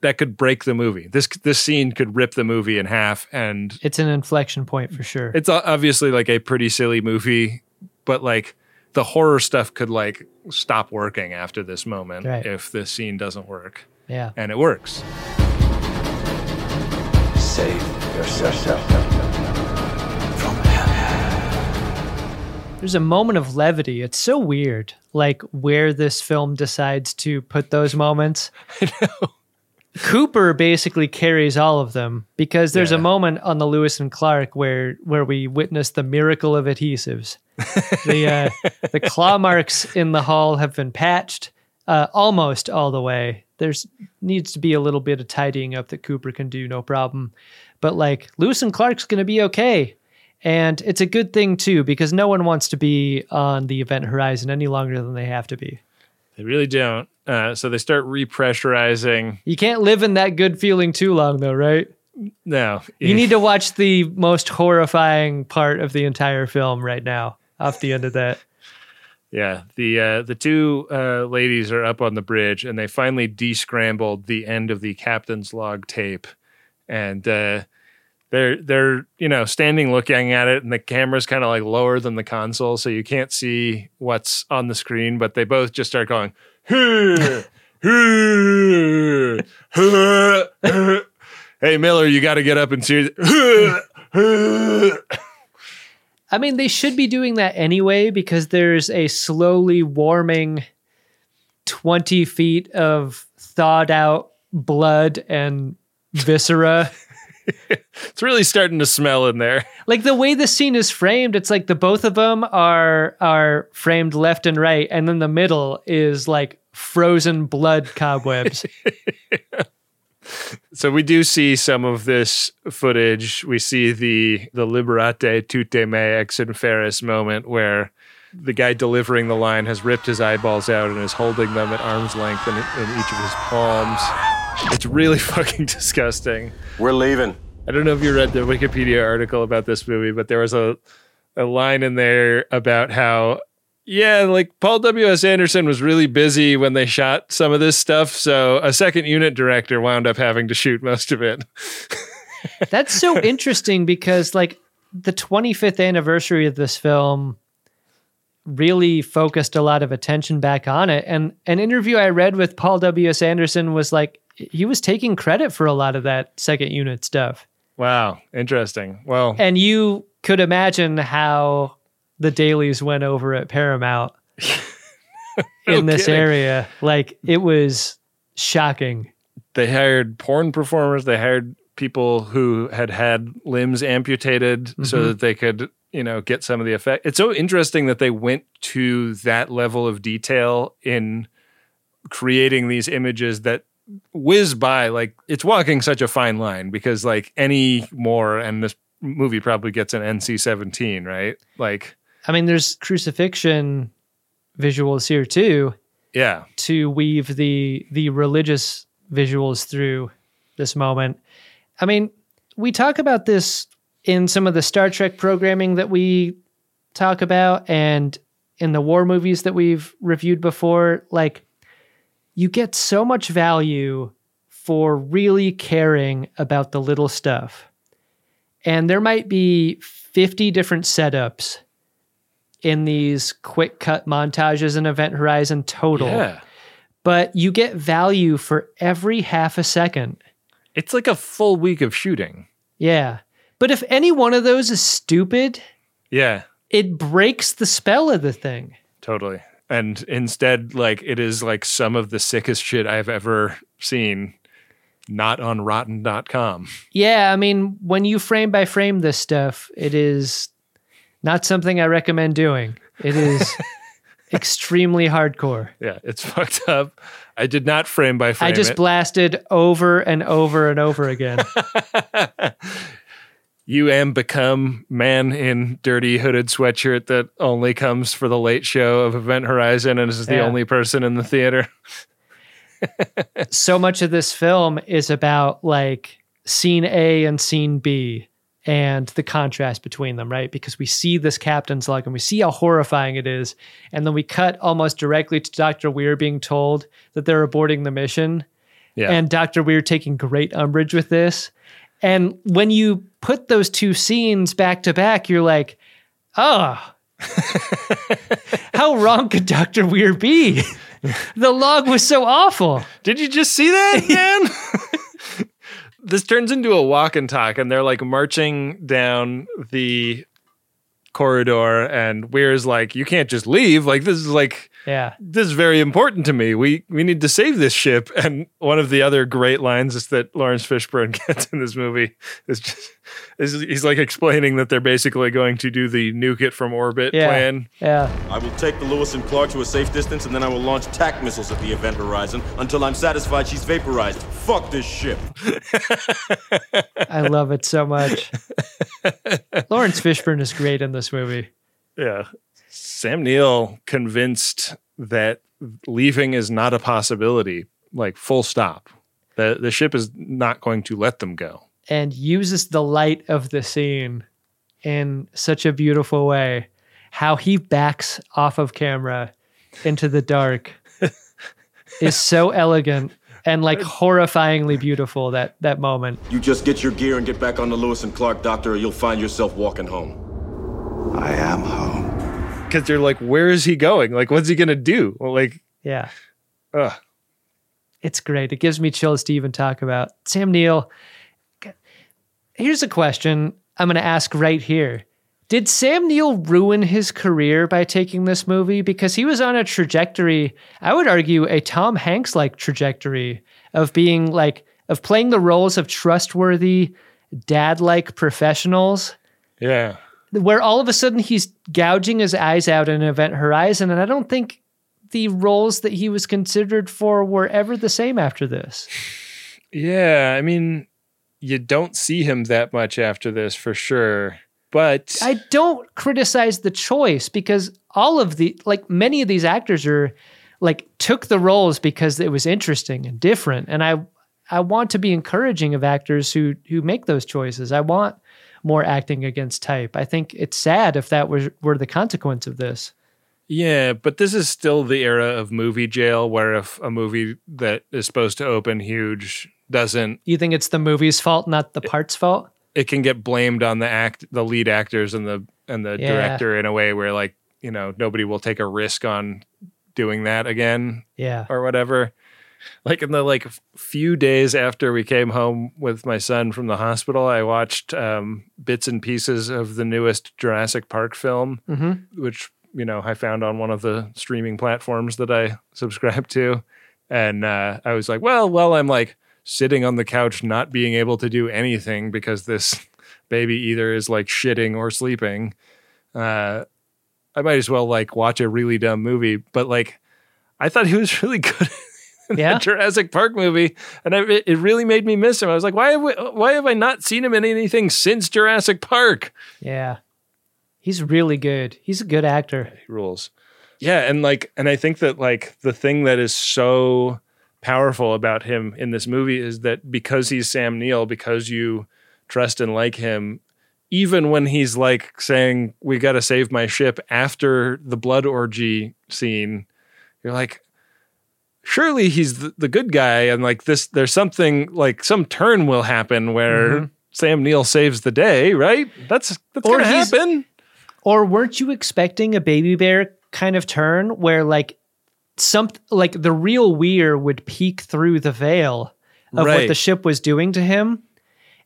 Speaker 1: that could break the movie this this scene could rip the movie in half and
Speaker 5: It's an inflection point for sure.
Speaker 1: it's obviously like a pretty silly movie but like the horror stuff could like stop working after this moment
Speaker 5: Right.
Speaker 1: if this scene doesn't work
Speaker 5: Yeah.
Speaker 1: and it works
Speaker 3: Save yourself.
Speaker 5: There's a moment of levity. It's so weird, like where this film decides to put those moments. I know. Cooper basically carries all of them because there's a moment on the Lewis and Clark where where we witness the miracle of adhesives. the uh, the claw marks in the hull have been patched uh, almost all the way. There's needs to be a little bit of tidying up that Cooper can do, no problem. But like Lewis and Clark's going to be okay. And it's a good thing too, because no one wants to be on the event horizon any longer than they have to be.
Speaker 1: They really don't. Uh, so they start repressurizing.
Speaker 5: You can't live in that good feeling too long, though, right?
Speaker 1: No,
Speaker 5: You need to watch the most horrifying part of the entire film right now, off the end of that.
Speaker 1: Yeah, the uh, the two uh, ladies are up on the bridge, and they finally descrambled the end of the captain's log tape, and uh, they're they're you know standing looking at it, and the camera's kind of like lower than the console, so you can't see what's on the screen. But they both just start going. "Huh, huh, huh, huh." Hey Miller, you got to get up and see.
Speaker 5: I mean, they should be doing that anyway because there's a slowly warming 20 feet of thawed out blood and viscera.
Speaker 1: It's really starting to smell in there.
Speaker 5: like the way the scene is framed, it's like the both of them are are framed left and right, and then the middle is like frozen blood cobwebs.
Speaker 1: So we do see some of this footage. We see the the liberate tutemet ex inferis moment where the guy delivering the line has ripped his eyeballs out and is holding them at arm's length in, in each of his palms. It's really fucking disgusting.
Speaker 12: We're leaving.
Speaker 1: I don't know if you read the Wikipedia article about this movie, but there was a a line in there about how yeah, like Paul W.S. Anderson was really busy when they shot some of this stuff. So a second unit director wound up having to shoot most of it.
Speaker 5: That's so interesting because, like, the 25th anniversary of this film really focused a lot of attention back on it. And an interview I read with Paul W.S. Anderson was like, he was taking credit for a lot of that second unit stuff.
Speaker 1: Wow. Interesting. Well,
Speaker 5: and you could imagine how the dailies went over at Paramount in this
Speaker 1: kidding.
Speaker 5: area. Like it was shocking.
Speaker 1: They hired porn performers. They hired people who had had limbs amputated so
Speaker 5: Mhm.
Speaker 1: that they could, you know, get some of the effect. It's so interesting that they went to that level of detail in creating these images that whiz by like it's walking such a fine line because like any more and this movie probably gets an NC-17, right? Like
Speaker 5: I mean, there's crucifixion visuals here too
Speaker 1: yeah.
Speaker 5: to weave the the religious visuals through this moment. I mean, we talk about this in some of the Star Trek programming that we talk about and in the war movies that we've reviewed before. Like, you get so much value for really caring about the little stuff. And there might be 50 different setups in these quick cut montages in Event Horizon total.
Speaker 1: Yeah.
Speaker 5: But you get value for every half a second.
Speaker 1: It's like a full week of shooting.
Speaker 5: Yeah. But if any one of those is stupid,
Speaker 1: Yeah.
Speaker 5: it breaks the spell of the thing.
Speaker 1: Totally. And instead, like it is like some of the sickest shit I've ever seen, not on rotten.com.
Speaker 5: Yeah, I mean, when you frame by frame this stuff, it is not something I recommend doing. It is extremely hardcore.
Speaker 1: Yeah, it's fucked up. I did not frame by frame.
Speaker 5: I just
Speaker 1: it.
Speaker 5: blasted over and over and over again.
Speaker 1: you am become man in dirty hooded sweatshirt that only comes for the late show of Event Horizon and is the
Speaker 5: Yeah.
Speaker 1: only person in the theater.
Speaker 5: so much of this film is about like scene A and scene B and the contrast between them, right? Because we see this captain's log and we see how horrifying it is. And then we cut almost directly to Dr. Weir being told that they're aborting the mission.
Speaker 1: Yeah.
Speaker 5: And Dr. Weir taking great umbrage with this. And when you put those two scenes back to back, you're like, oh, how wrong could Dr. Weir be? the log was so awful.
Speaker 1: Did you just see that, man? this turns into a walk and talk, and they're like marching down the corridor, and Weir's like, "You can't just leave. Like this is like,
Speaker 5: Yeah.
Speaker 1: this is very important to me. We we need to save this ship." And one of the other great lines is that Laurence Fishburne gets in this movie is just is he's like explaining that they're basically going to do the nuke it from orbit
Speaker 5: Yeah.
Speaker 1: plan.
Speaker 5: Yeah.
Speaker 11: I will take the Lewis and Clark to a safe distance, and then I will launch tac missiles at the event horizon until I'm satisfied she's vaporized. Fuck this ship.
Speaker 5: I love it so much. Laurence Fishburne is great in this movie.
Speaker 1: Yeah. Sam Neill convinced that leaving is not a possibility, like full stop. The the ship is not going to let them go.
Speaker 5: and uses the light of the scene in such a beautiful way. How he backs off of camera into the dark is so elegant and like horrifyingly beautiful that that moment.
Speaker 11: You just get your gear and get back on the Lewis and Clark, Doctor, or you'll find yourself walking home.
Speaker 3: I am home.
Speaker 1: Because you're like, where is he going? Like, what's he gonna do? Well, like,
Speaker 5: Yeah.
Speaker 1: ugh.
Speaker 5: It's great. It gives me chills to even talk about. Sam Neill. Here's a question I'm going to ask right here. Did Sam Neill ruin his career by taking this movie? Because he was on a trajectory, I would argue, a Tom Hanks like trajectory of being like, of playing the roles of trustworthy, dad like professionals,
Speaker 1: Yeah.
Speaker 5: Where all of a sudden he's gouging his eyes out in Event Horizon. And I don't think the roles that he was considered for were ever the same after this.
Speaker 1: Yeah, I mean, you don't see him that much after this for sure. But
Speaker 5: I don't criticize the choice because all of the like many of these actors are like took the roles because it was interesting and different and I I want to be encouraging of actors who who make those choices. I want more acting against type. I think it's sad if that was were the consequence of this.
Speaker 1: Yeah, but this is still the era of movie jail where if a movie that is supposed to open huge doesn't
Speaker 5: You think it's the movie's fault, not the part's fault?
Speaker 1: it can get blamed on the act the lead actors and the and the
Speaker 5: Yeah.
Speaker 1: director in a way where like, you know, nobody will take a risk on doing that again
Speaker 5: Yeah.
Speaker 1: or whatever. Like in the like few days after we came home with my son from the hospital, I watched um, bits and pieces of the newest Jurassic Park film,
Speaker 5: Mhm.
Speaker 1: which you know I found on one of the streaming platforms that I subscribe to, and uh, I was like, well, well, I'm like sitting on the couch, not being able to do anything because this baby either is like shitting or sleeping. Uh, I might as well like watch a really dumb movie, but like I thought he was really good
Speaker 5: Yeah?
Speaker 1: Jurassic Park movie, and I, it it really made me miss him. I was like, why have we, why have I not seen him in anything since Jurassic Park?
Speaker 5: Yeah. He's really good. He's a good actor.
Speaker 1: He rules. Yeah, and like, and I think that like the thing that is so powerful about him in this movie is that because he's Sam Neill, because you trust and like him, even when he's like saying, "We got to save my ship" after the blood orgy scene, you're like, surely he's the, the good guy, and like this, there's something like some turn will happen where
Speaker 5: Mhm.
Speaker 1: Sam Neill saves the day, right? That's that's
Speaker 5: Or
Speaker 1: gonna happen.
Speaker 5: Or weren't you expecting a baby bear kind of turn where like some like the real Weir would peek through the veil of what the ship was doing to him?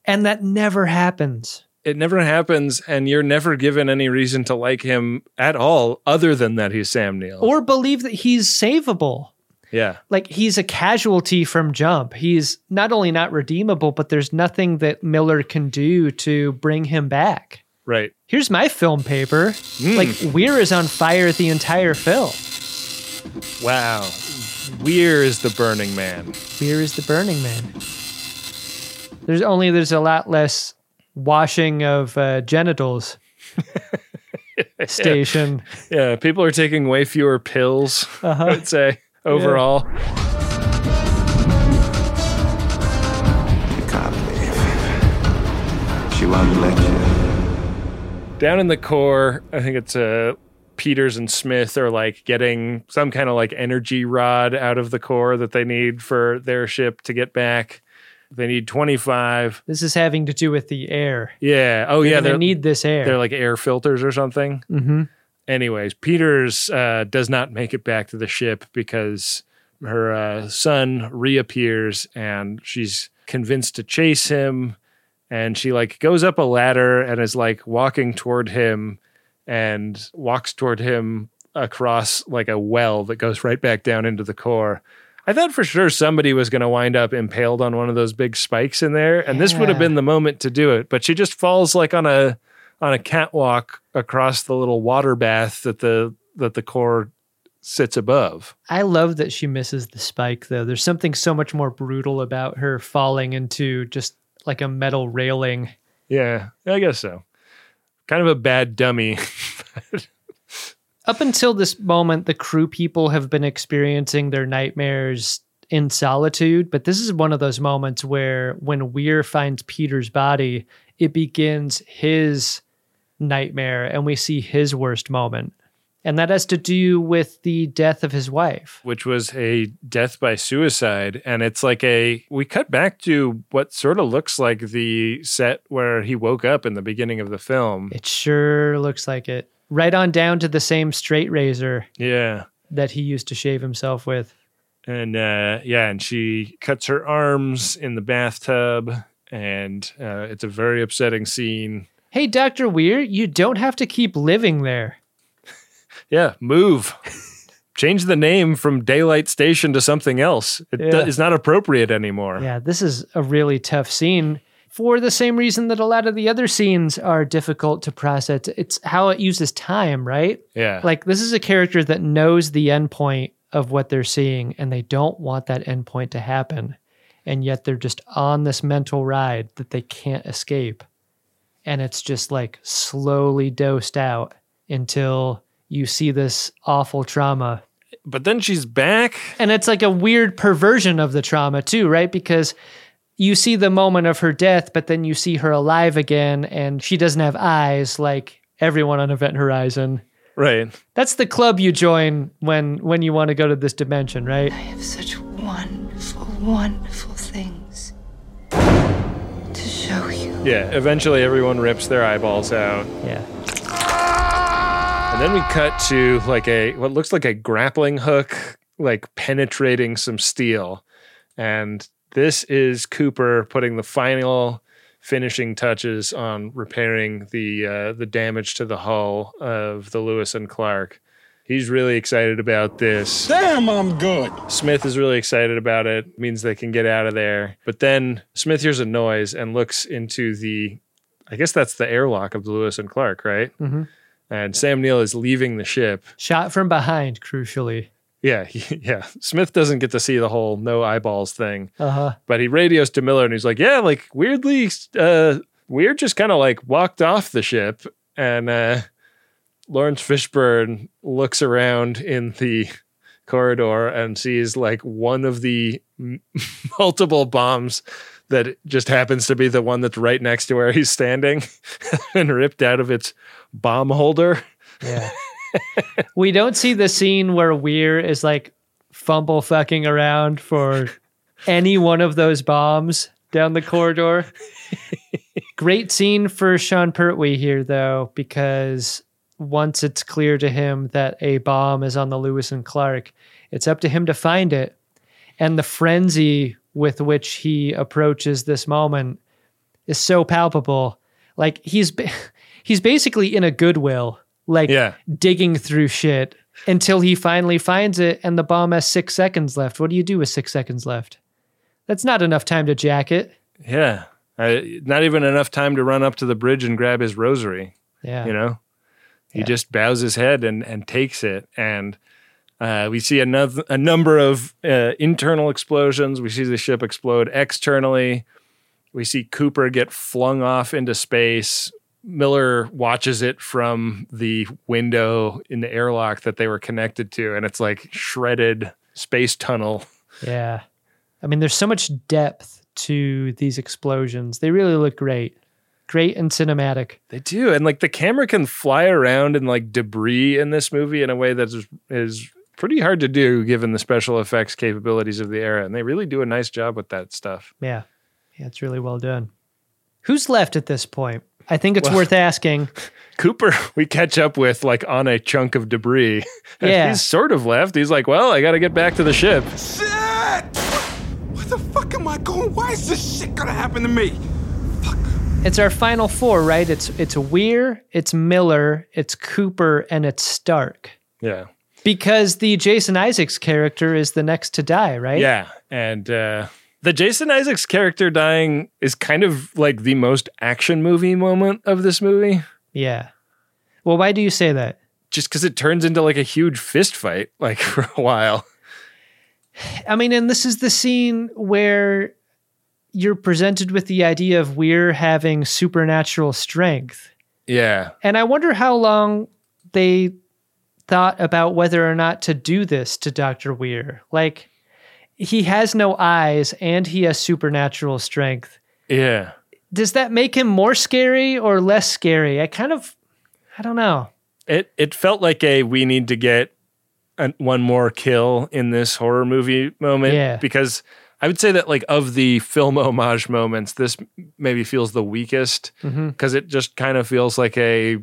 Speaker 5: And that never happens.
Speaker 1: it never happens and you're never given any reason to like him at all other than that he's Sam Neill.
Speaker 5: Or believe that he's savable.
Speaker 1: Yeah.
Speaker 5: Like he's a casualty from jump. He's not only not redeemable, but there's nothing that Miller can do to bring him back.
Speaker 1: Right.
Speaker 5: Here's my film paper. Like Weir is on fire the entire film.
Speaker 1: Wow. Weir is the burning man.
Speaker 5: Weir is the Burning Man. There's only there's a lot less washing of uh, genitals station.
Speaker 1: Yeah, people are taking way fewer pills,
Speaker 5: Uh-huh.
Speaker 1: I would say, overall.
Speaker 3: You can't leave. She won't let you.
Speaker 1: Down in the core, I think it's uh Peters and Smith are like getting some kind of like energy rod out of the core that they need for their ship to get back. They need 25.
Speaker 5: This is having to do with the air.
Speaker 1: Yeah. Oh,
Speaker 5: They're
Speaker 1: yeah.
Speaker 5: gonna need this air.
Speaker 1: They're like air filters or something.
Speaker 5: Mhm.
Speaker 1: Anyways, Peters uh, does not make it back to the ship because her uh, son reappears and she's convinced to chase him. And she like goes up a ladder and is like walking toward him and walks toward him across like a well that goes right back down into the core. I thought for sure somebody was going to wind up impaled on one of those big spikes in there, and this would have been the moment to do it. But she just falls like on a on a catwalk across the little water bath that the that the core sits above.
Speaker 5: I love that she misses the spike though. There's something so much more brutal about her falling into just like a metal railing.
Speaker 1: Yeah, I guess so. Kind of a bad dummy.
Speaker 5: Up until this moment, the crew people have been experiencing their nightmares in solitude, but this is one of those moments where when Weir finds Peter's body, it begins his nightmare and we see his worst moment. And that has to do with the death of his wife.
Speaker 1: which was a death by suicide. And it's like a, we cut back to what sort of looks like the set where he woke up in the beginning of the film.
Speaker 5: It sure looks like it. Right on down to the same straight razor
Speaker 1: Yeah.
Speaker 5: that he used to shave himself with.
Speaker 1: And uh, yeah, and she cuts her arms in the bathtub. And uh, it's a very upsetting scene.
Speaker 5: Hey, Dr. Weir, you don't have to keep living there.
Speaker 1: Yeah, move. Change the name from Daylight Station to something else. It
Speaker 5: Yeah.
Speaker 1: do- is not appropriate anymore.
Speaker 5: Yeah, this is a really tough scene. for the same reason that a lot of the other scenes are difficult to process. It's how it uses time, right?
Speaker 1: Yeah.
Speaker 5: Like this is a character that knows the endpoint of what they're seeing and they don't want that endpoint to happen. And yet they're just on this mental ride that they can't escape. And it's just like slowly dosed out until you see this awful trauma.
Speaker 1: But then she's back.
Speaker 5: And it's like a weird perversion of the trauma, too, right? Because you see the moment of her death, but then you see her alive again and she doesn't have eyes like everyone on Event Horizon.
Speaker 1: Right.
Speaker 5: That's the club you join when when you want to go to this dimension, right?
Speaker 13: I have such wonderful, wonderful
Speaker 1: Yeah. Eventually, everyone rips their eyeballs out.
Speaker 5: Yeah.
Speaker 1: And then we cut to like a what looks like a grappling hook, like penetrating some steel. And this is Cooper putting the final finishing touches on repairing the uh, the damage to the hull of the Lewis and Clark. He's really excited about this.
Speaker 8: Damn, I'm good.
Speaker 1: Smith is really excited about it. Means they can get out of there. But then Smith hears a noise and looks into the I guess that's the airlock of the Lewis and Clark, right?
Speaker 5: Mm-hmm.
Speaker 1: And Sam Neill is leaving the ship.
Speaker 5: Shot from behind, crucially.
Speaker 1: Yeah, he, yeah. Smith doesn't get to see the whole no eyeballs thing.
Speaker 5: Uh-huh.
Speaker 1: But he radios to Miller and he's like, "Yeah, like weirdly uh Weir just kind of like walked off the ship and uh Laurence Fishburne looks around in the corridor and sees like one of the multiple bombs that just happens to be the one that's right next to where he's standing and ripped out of its bomb holder.
Speaker 5: Yeah. we don't see the scene where Weir is like fumble fucking around for any one of those bombs down the corridor. Great scene for Sean Pertwee here, though, because once it's clear to him that a bomb is on the Lewis and Clark, it's up to him to find it. And the frenzy with which he approaches this moment is so palpable. Like he's he's basically in a goodwill, like
Speaker 1: Yeah.
Speaker 5: digging through shit until he finally finds it and the bomb has 6 seconds left. What do you do with 6 seconds left? That's not enough time to jack it.
Speaker 1: Yeah. Uh, not even enough time to run up to the bridge and grab his rosary.
Speaker 5: Yeah.
Speaker 1: You know, he just bows his head and, and takes it. And uh, we see another a number of uh, internal explosions. We see the ship explode externally. We see Cooper get flung off into space. Miller watches it from the window in the airlock that they were connected to, and it's like shredded space tunnel.
Speaker 5: Yeah. I mean, there's so much depth to these explosions. They really look great. Great and cinematic.
Speaker 1: They do, and like the camera can fly around in like debris in this movie in a way that is is pretty hard to do given the special effects capabilities of the era, and they really do a nice job with that stuff.
Speaker 5: Yeah. Yeah, it's really well done. Who's left at this point? I think it's
Speaker 1: Well-
Speaker 5: worth asking.
Speaker 1: Cooper, we catch up with like on a chunk of debris. And
Speaker 5: Yeah.
Speaker 1: he's sort of left. He's like, well, I got to get back to the ship.
Speaker 9: Shit! Where the fuck am I going? Why is this shit gonna happen to me?
Speaker 5: It's our final four, right? It's it's Weir, it's Miller, it's Cooper, and it's Starck.
Speaker 1: Yeah.
Speaker 5: Because the Jason Isaacs character is the next to die, right?
Speaker 1: Yeah. And uh, the Jason Isaacs character dying is kind of like the most action movie moment of this movie.
Speaker 5: Yeah. Well, why do you say that?
Speaker 1: Just because it turns into like a huge fist fight, like for a while.
Speaker 5: I mean, and this is the scene where you're presented with the idea of Weir having supernatural strength.
Speaker 1: Yeah.
Speaker 5: And I wonder how long they thought about whether or not to do this to Dr. Weir. Like, he has no eyes and he has supernatural strength.
Speaker 1: Yeah.
Speaker 5: Does that make him more scary or less scary? I kind of, I don't know.
Speaker 1: It it felt like a we need to get an, one more kill in this horror movie moment
Speaker 5: Yeah.
Speaker 1: because I would say that like of the film homage moments, this maybe feels the weakest
Speaker 5: mm-hmm.
Speaker 1: because it just kind of feels like a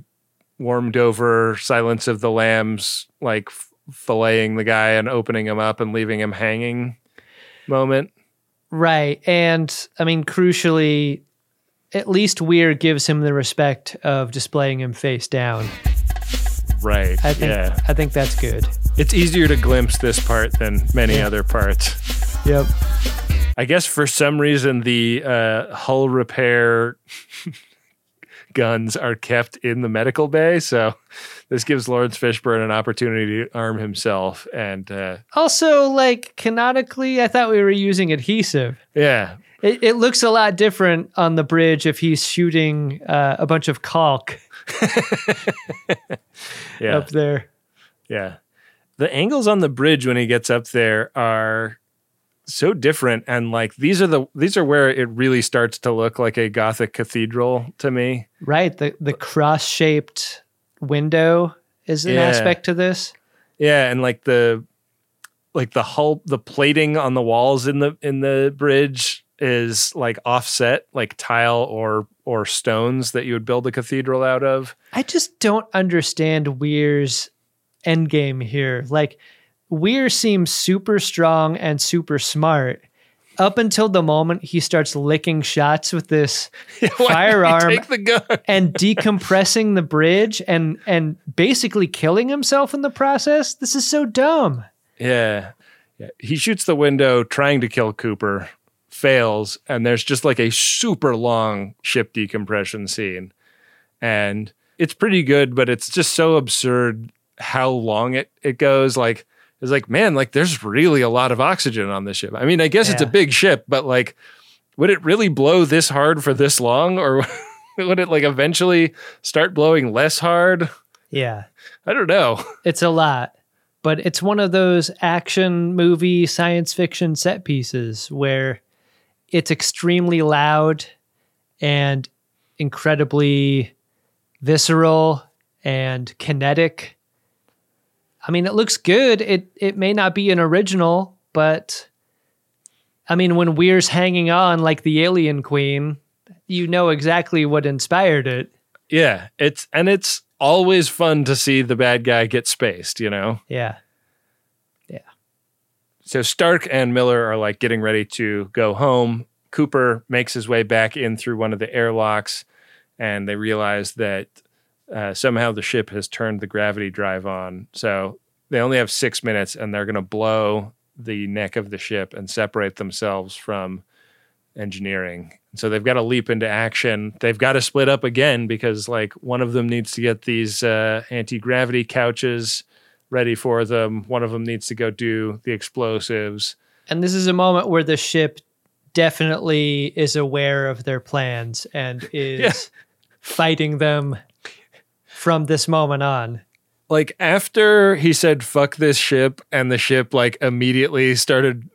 Speaker 1: warmed over Silence of the Lambs, like f- filleting the guy and opening him up and leaving him hanging moment.
Speaker 5: Right. And I mean, crucially, at least Weir gives him the respect of displaying him face down.
Speaker 1: Right.
Speaker 5: I think
Speaker 1: yeah.
Speaker 5: I think that's good.
Speaker 1: It's easier to glimpse this part than many other parts.
Speaker 5: Yep.
Speaker 1: I guess for some reason the uh, hull repair guns are kept in the medical bay. So this gives Laurence Fishburne an opportunity to arm himself. And uh,
Speaker 5: Also, like canonically, I thought we were using adhesive.
Speaker 1: yeah,
Speaker 5: It, it looks a lot different on the bridge if he's shooting uh, a bunch of caulk
Speaker 1: yeah,
Speaker 5: up there.
Speaker 1: yeah. The angles on the bridge when he gets up there are so different and like these are the these are where it really starts to look like a gothic cathedral to me
Speaker 5: Right. The the cross shaped window is an
Speaker 1: Yeah.
Speaker 5: aspect to this.
Speaker 1: Yeah, and like the like the hull the plating on the walls in the in the bridge is like offset like tile or or stones that you would build a cathedral out of.
Speaker 5: I just don't understand Weir's endgame here. Like, Weir seems super strong and super smart up until the moment he starts licking shots with this
Speaker 1: Why did he
Speaker 5: firearm
Speaker 1: take the gun?
Speaker 5: and decompressing the bridge and and basically killing himself in the process. This is so dumb.
Speaker 1: Yeah. Yeah. He shoots the window trying to kill Cooper, fails, and there's just like a super long ship decompression scene. And it's pretty good, but it's just so absurd how long it, it goes. Like, it's like, man, like there's really a lot of oxygen on this ship. I mean, I guess it's a big ship, but like, would it really blow this hard for this long? Or would it like eventually start blowing less hard?
Speaker 5: Yeah.
Speaker 1: I don't know.
Speaker 5: It's a lot. But it's one of those action movie science fiction set pieces where it's extremely loud and incredibly visceral and kinetic. I mean, it looks good. It it may not be an original, but I mean, when Weir's hanging on like the alien queen, you know exactly what inspired it.
Speaker 1: Yeah, it's and it's always fun to see the bad guy get spaced, you know.
Speaker 5: Yeah. Yeah.
Speaker 1: So Starck and Miller are like getting ready to go home. Cooper makes his way back in through one of the airlocks, and they realize that uh, somehow the ship has turned the gravity drive on. So they only have six minutes, and they're going to blow the neck of the ship and separate themselves from engineering. So they've got to leap into action. They've got to split up again because like one of them needs to get these uh, anti-gravity couches ready for them. One of them needs to go do the explosives.
Speaker 5: And this is a moment where the ship definitely is aware of their plans and is
Speaker 1: Yeah.
Speaker 5: fighting them from this moment on.
Speaker 1: Like after he said fuck this ship and the ship like immediately started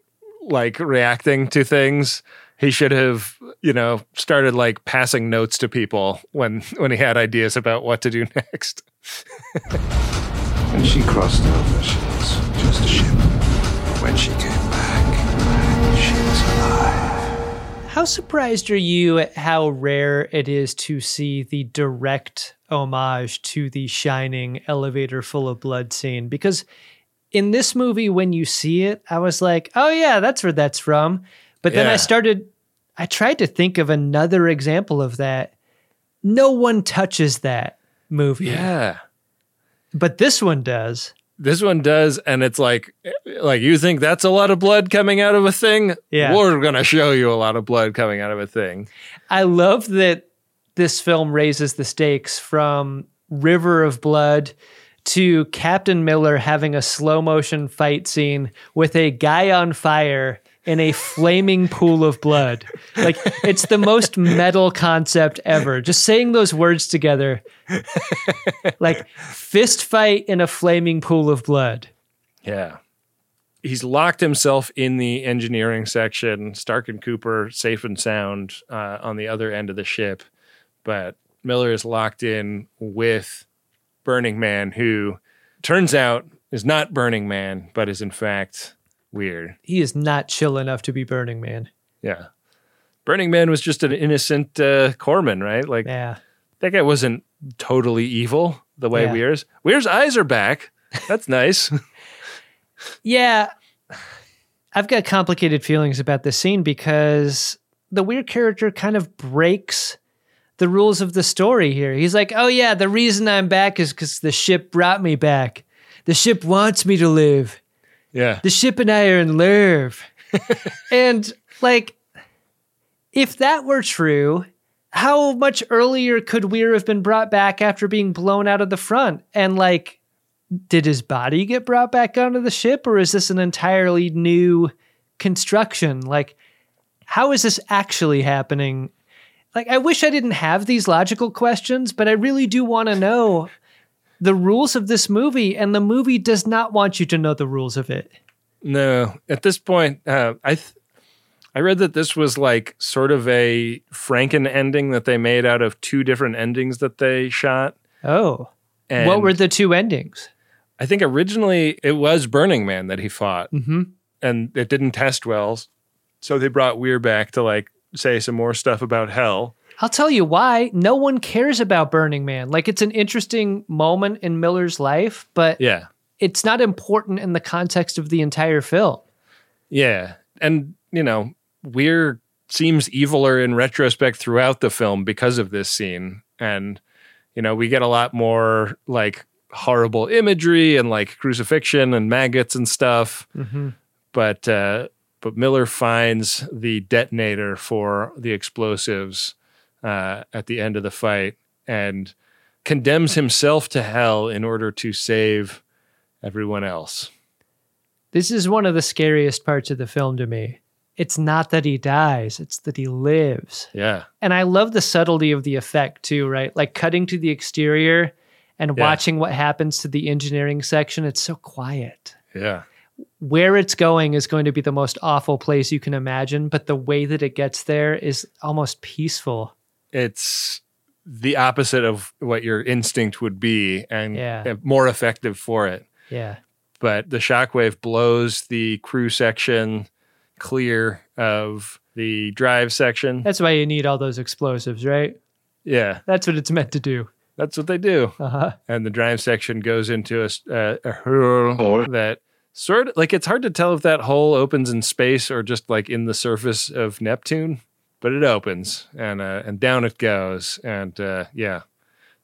Speaker 1: like reacting to things, he should have, you know, started like passing notes to people when when he had ideas about what to do next.
Speaker 3: When she crossed over, she was just a ship. When she came back, she was alive.
Speaker 5: How surprised are you at how rare it is to see the direct homage to the shining elevator full of blood scene? Because in this movie, when you see it, I was like, oh, yeah, that's where that's from. But then I started, I tried to think of another example of that. No one touches that movie.
Speaker 1: Yeah.
Speaker 5: But this one does.
Speaker 1: This one does, and it's like, like you think that's a lot of blood coming out of a thing.
Speaker 5: Yeah.
Speaker 1: we're gonna show you a lot of blood coming out of a thing.
Speaker 5: I love that this film raises the stakes from River of Blood to Captain Miller having a slow motion fight scene with a guy on fire in a flaming pool of blood. Like it's the most metal concept ever. Just saying those words together. like fist fight in a flaming pool of blood.
Speaker 1: Yeah. He's locked himself in the engineering section. Starck and Cooper safe and sound uh, on the other end of the ship, but Miller is locked in with Burning Man, who turns out is not Burning Man, but is in fact weird.
Speaker 5: He is not chill enough to be Burning Man.
Speaker 1: Yeah. Burning Man was just an innocent uh, corpsman, right? Like
Speaker 5: Yeah.
Speaker 1: that guy wasn't totally evil the way
Speaker 5: Yeah.
Speaker 1: Weir's. Weir's eyes are back. That's nice.
Speaker 5: Yeah. I've got complicated feelings about this scene because the weird character kind of breaks the rules of the story here. He's like, oh, yeah, the reason I'm back is because the ship brought me back. The ship wants me to live.
Speaker 1: yeah.
Speaker 5: The ship and I are in love. and like, if that were true, how much earlier could Weir have been brought back after being blown out of the front? And like, did his body get brought back onto the ship, or is this an entirely new construction? Like, how is this actually happening? Like, I wish I didn't have these logical questions, but I really do want to know the rules of this movie, and the movie does not want you to know the rules of it.
Speaker 1: No, at this point, uh, I th- I read that this was like sort of a Franken ending that they made out of two different endings that they shot.
Speaker 5: Oh,
Speaker 1: And
Speaker 5: what were the two endings?
Speaker 1: I think originally it was Burning Man that he fought,
Speaker 5: Mm-hmm.
Speaker 1: and it didn't test well, so they brought Weir back to like say some more stuff about hell.
Speaker 5: I'll tell you why. No one cares about Burning Man. Like, it's an interesting moment in Miller's life, but
Speaker 1: Yeah,
Speaker 5: it's not important in the context of the entire film.
Speaker 1: yeah, and you know Weir seems eviler in retrospect throughout the film because of this scene, and you know we get a lot more like horrible imagery and like crucifixion and maggots and stuff.
Speaker 5: Mm-hmm.
Speaker 1: but uh, but Miller finds the detonator for the explosives uh, at the end of the fight and condemns himself to hell in order to save everyone else.
Speaker 5: This is one of the scariest parts of the film to me. It's not that he dies, it's that he lives.
Speaker 1: Yeah,
Speaker 5: And I love the subtlety of the effect too, right? Like cutting to the exterior and
Speaker 1: Yeah.
Speaker 5: watching what happens to the engineering section. It's so quiet.
Speaker 1: yeah,
Speaker 5: Where it's going is going to be the most awful place you can imagine, but the way that it gets there is almost peaceful.
Speaker 1: it's the opposite of what your instinct would be, and
Speaker 5: Yeah.
Speaker 1: more effective for it.
Speaker 5: Yeah.
Speaker 1: But the shockwave blows the crew section clear of the drive section.
Speaker 5: That's why you need all those explosives, right?
Speaker 1: Yeah,
Speaker 5: That's what it's meant to do.
Speaker 1: that's what they do.
Speaker 5: Uh-huh.
Speaker 1: and the drive section goes into a, s- uh, a hole that sort of like it's hard to tell if that hole opens in space or just like in the surface of Neptune, but it opens and uh, and down it goes, and uh, yeah,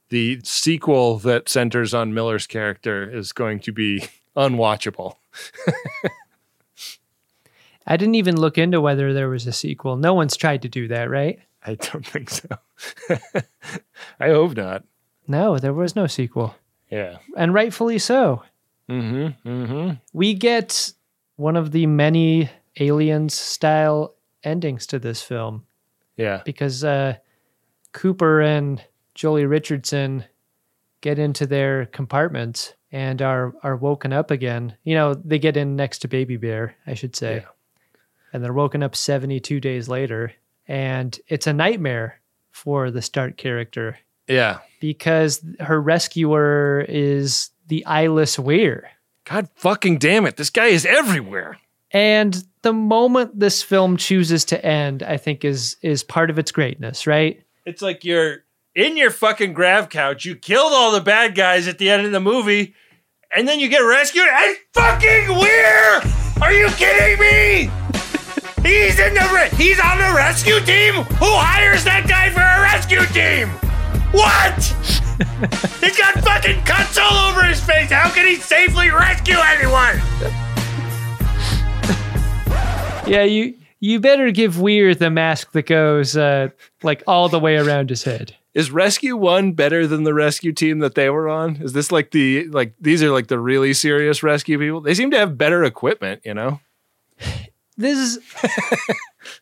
Speaker 1: the sequel that centers on Miller's character is going to be unwatchable.
Speaker 5: I didn't even look into whether there was a sequel. No one's tried to do that, right?
Speaker 1: I don't think so. I hope not.
Speaker 5: No, there was no sequel.
Speaker 1: Yeah.
Speaker 5: And rightfully so.
Speaker 1: Mm-hmm. Mm-hmm.
Speaker 5: We get one of the many aliens style endings to this film
Speaker 1: Yeah.
Speaker 5: because uh, Cooper and Joely Richardson get into their compartments and are are woken up again. You know, they get in next to Baby Bear, I should say. And they're woken up 72 days later and it's a nightmare for the Starck character
Speaker 1: Yeah.
Speaker 5: because her rescuer is the eyeless Weir.
Speaker 1: God fucking damn it. This guy is everywhere.
Speaker 5: And the moment this film chooses to end, I think is is part of its greatness, right?
Speaker 1: It's like you're in your fucking grav couch. You killed all the bad guys at the end of the movie, and then you get rescued. And fucking Weir! Are you kidding me? He's in the re- he's on the rescue team. Who hires that guy for a rescue team? What? he's got fucking cuts all over his face. How can he safely rescue anyone?
Speaker 5: Yeah, you you better give Weir the mask that goes uh, like all the way around his head.
Speaker 1: Is Rescue One better than the rescue team that they were on? Is this like the like these are like the really serious rescue people? They seem to have better equipment, you know?
Speaker 5: This is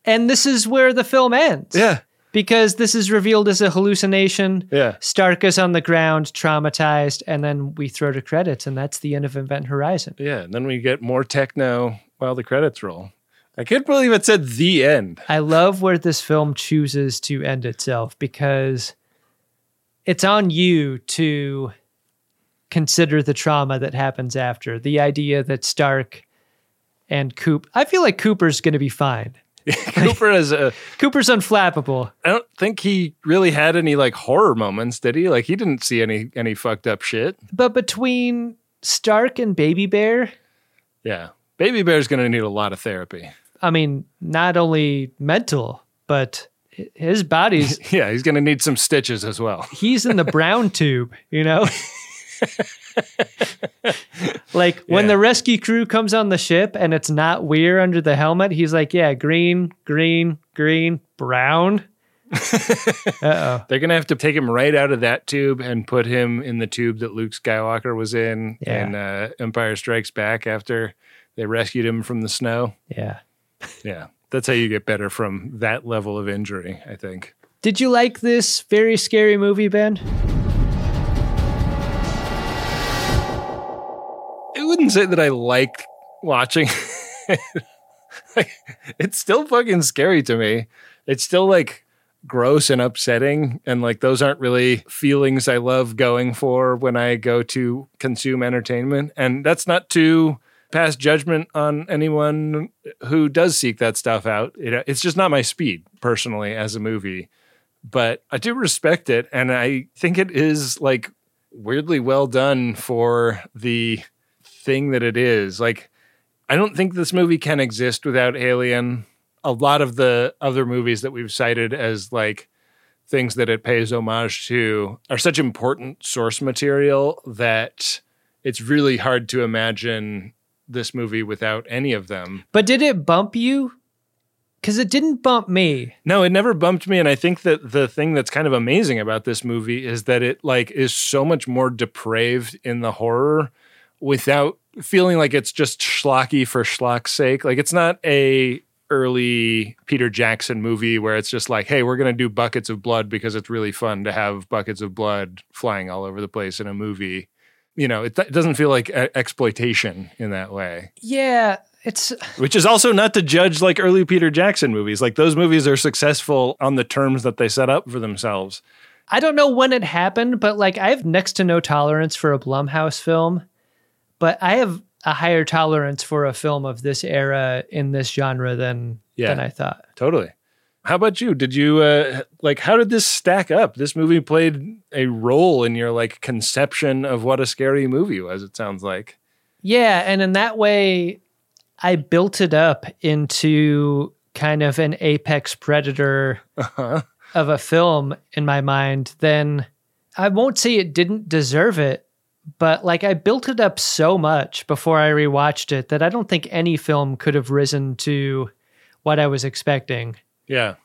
Speaker 5: and this is where the film ends.
Speaker 1: Yeah.
Speaker 5: Because this is revealed as a hallucination.
Speaker 1: Yeah.
Speaker 5: Starck is on the ground, traumatized, and then we throw to credits, and that's the end of Event Horizon.
Speaker 1: Yeah, and then we get more techno while the credits roll. I can't believe it said the end.
Speaker 5: I love where this film chooses to end itself because it's on you to consider the trauma that happens after. The idea that Starck and Coop, I feel like Cooper's going to be fine.
Speaker 1: Cooper is a
Speaker 5: Cooper's unflappable.
Speaker 1: I don't think he really had any like horror moments, did he? Like he didn't see any any fucked up shit.
Speaker 5: But between Starck and Baby Bear,
Speaker 1: Yeah. Baby Bear's going to need a lot of therapy.
Speaker 5: I mean, not only mental, but his body's
Speaker 1: Yeah, he's going to need some stitches as well.
Speaker 5: he's in the brown tube, you know? Like when
Speaker 1: Yeah.
Speaker 5: the rescue crew comes on the ship and it's not Weir under the helmet, he's like, yeah, green, green, green, brown. Oh.
Speaker 1: They're gonna have to take him right out of that tube and put him in the tube that Luke Skywalker was in
Speaker 5: Yeah.
Speaker 1: in uh, Empire Strikes Back after they rescued him from the snow.
Speaker 5: Yeah.
Speaker 1: Yeah, that's how you get better from that level of injury. I think.
Speaker 5: Did you like this very scary movie, Ben?
Speaker 1: Wouldn't say that I like watching. it. Like, it's still fucking scary to me. It's still like gross and upsetting, and like those aren't really feelings I love going for when I go to consume entertainment. And that's not to pass judgment on anyone who does seek that stuff out. Know, it's just not my speed personally as a movie. But I do respect it, and I think it is like weirdly well done for the thing that it is. Like, I don't think this movie can exist without Alien. A lot of the other movies that we've cited as like things that it pays homage to are such important source material that it's really hard to imagine this movie without any of them.
Speaker 5: But did it bump you? Because it didn't bump me.
Speaker 1: No, it never bumped me and I think that the thing that's kind of amazing about this movie is that it like is so much more depraved in the horror without feeling like it's just schlocky for schlock's sake. Like it's not a early Peter Jackson movie where it's just like, hey, we're going to do buckets of blood because it's really fun to have buckets of blood flying all over the place in a movie. You know, it, it doesn't feel like e- exploitation in that way
Speaker 5: Yeah, it's
Speaker 1: which is also not to judge like early Peter Jackson movies. Like those movies are successful on the terms that they set up for themselves.
Speaker 5: I don't know when it happened, but like I have next to no tolerance for a Blumhouse film, but I have a higher tolerance for a film of this era in this genre than
Speaker 1: Yeah.
Speaker 5: than I thought.
Speaker 1: Totally. How about you? Did you uh like how did this stack up? This movie played a role in your like conception of what a scary movie was, it sounds like.
Speaker 5: Yeah, and in that way, I built it up into kind of an apex predator
Speaker 1: Uh-huh.
Speaker 5: of a film in my mind. Then I won't say it didn't deserve it, but like I built it up so much before I rewatched it that I don't think any film could have risen to what I was expecting.
Speaker 1: Yeah.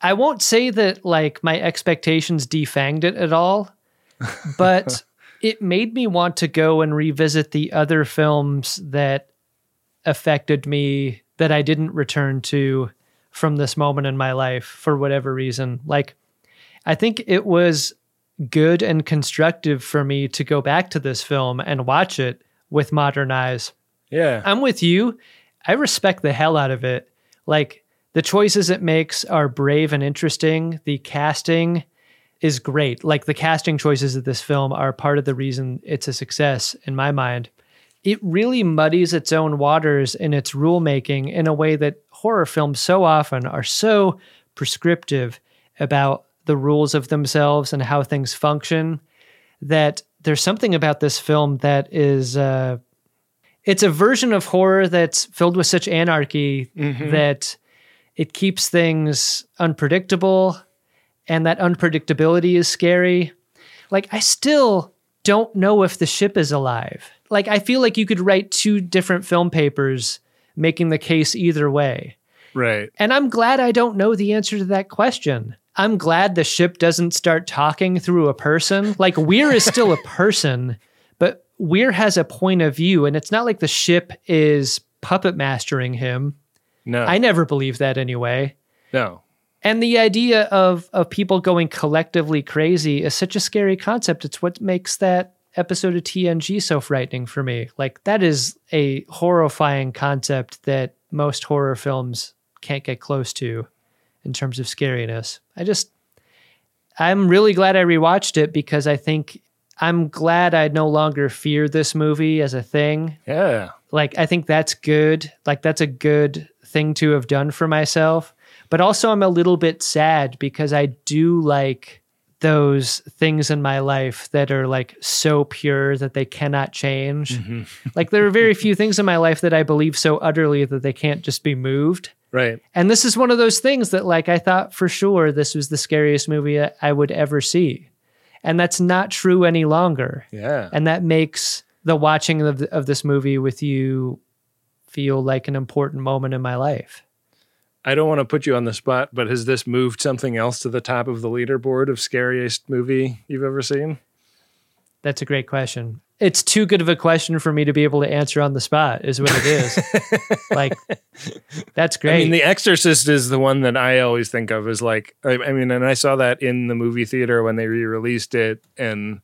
Speaker 5: I won't say that like my expectations defanged it at all, but it made me want to go and revisit the other films that affected me that I didn't return to from this moment in my life for whatever reason. Like, I think it was good and constructive for me to go back to this film and watch it with modern eyes.
Speaker 1: Yeah.
Speaker 5: I'm with you. I respect the hell out of it. Like the choices it makes are brave and interesting. The casting is great. Like the casting choices of this film are part of the reason it's a success in my mind. It really muddies its own waters in its rulemaking in a way that horror films so often are so prescriptive about the rules of themselves and how things function that there's something about this film that is uh, it's a version of horror that's filled with such anarchy
Speaker 1: Mhm.
Speaker 5: that it keeps things unpredictable and that unpredictability is scary like i still don't know if the ship is alive like i feel like you could write two different film papers making the case either way
Speaker 1: Right.
Speaker 5: and I'm glad I don't know the answer to that question. I'm glad the ship doesn't start talking through a person. Like Weir is still a person, but Weir has a point of view, and it's not like the ship is puppet mastering him.
Speaker 1: No.
Speaker 5: I never believed that anyway.
Speaker 1: No.
Speaker 5: And the idea of of people going collectively crazy is such a scary concept. It's what makes that episode of TNG so frightening for me. Like that is a horrifying concept that most horror films can't get close to in terms of scariness. I just I'm really glad I rewatched it because I think I'm glad I no longer fear this movie as a thing.
Speaker 1: Yeah.
Speaker 5: like i think that's good. Like that's a good thing to have done for myself. But also i'm a little bit sad because i do like those things in my life that are like so pure that they cannot change. Mm-hmm. Like there are very few things in my life that i believe so utterly that they can't just be moved
Speaker 1: Right.
Speaker 5: and this is one of those things that like i thought for sure this was the scariest movie I- would ever see and that's not true any longer
Speaker 1: Yeah.
Speaker 5: and that makes the watching of, of this movie with you feel like an important moment in my life.
Speaker 1: I don't want to put you on the spot, but has this moved something else to the top of the leaderboard of scariest movie you've ever seen?
Speaker 5: That's a great question. It's too good of a question for me to be able to answer on the spot, is what it is. like, that's great.
Speaker 1: I mean, The Exorcist is the one that I always think of as like, I, I mean, and I saw that in the movie theater when they re released it, and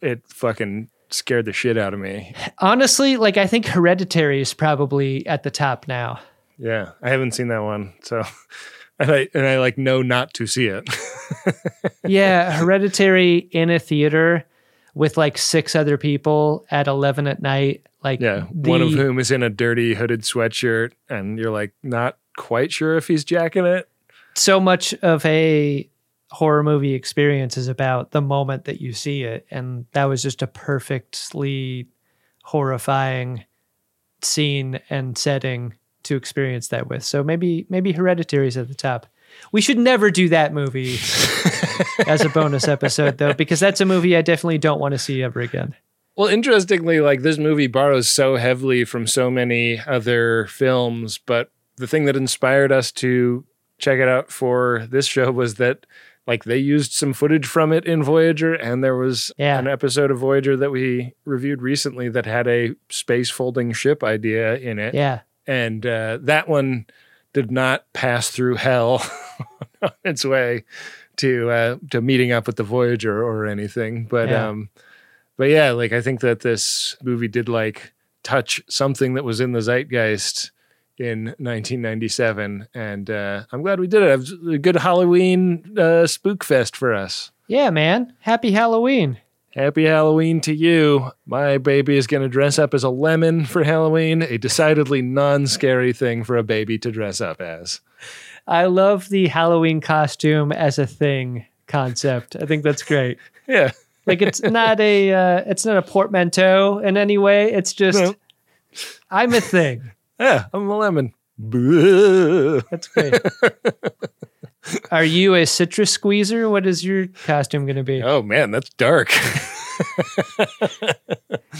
Speaker 1: it fucking scared the shit out of me.
Speaker 5: Honestly, like, I think Hereditary is probably at the top now.
Speaker 1: Yeah, I haven't seen that one, so and I and I like know not to see it.
Speaker 5: yeah, Hereditary in a theater with like six other people at eleven at night. Like,
Speaker 1: yeah, the, one of whom is in a dirty hooded sweatshirt, and you're like not quite sure if he's jacking it.
Speaker 5: So much of a horror movie experience is about the moment that you see it, and that was just a perfectly horrifying scene and setting to experience that with. So maybe maybe Hereditary's at the top. We should never do that movie as a bonus episode though, because that's a movie I definitely don't want to see ever again.
Speaker 1: Well, interestingly, like this movie borrows so heavily from so many other films, but the thing that inspired us to check it out for this show was that like they used some footage from it in Voyager, and there was
Speaker 5: yeah.
Speaker 1: an episode of Voyager that we reviewed recently that had a space folding ship idea in it.
Speaker 5: Yeah
Speaker 1: and uh, that one did not pass through hell on its way to uh, to meeting up with the Voyager or anything. But yeah. um, but yeah, like I think that this movie did like touch something that was in the zeitgeist in 1997, and uh, I'm glad we did it. It was a good Halloween uh, spook fest for us.
Speaker 5: Yeah, man! Happy Halloween.
Speaker 1: Happy Halloween to you. My baby is going to dress up as a lemon for Halloween, a decidedly non scary thing for a baby to dress up as.
Speaker 5: I love the Halloween costume as a thing concept. I think that's great.
Speaker 1: yeah.
Speaker 5: like it's not a uh, it's not a portmanteau in any way. It's just no. I'm a thing.
Speaker 1: Yeah, I'm a lemon.
Speaker 5: That's great. Are you a citrus squeezer? What is your costume going to be?
Speaker 1: Oh man, that's dark.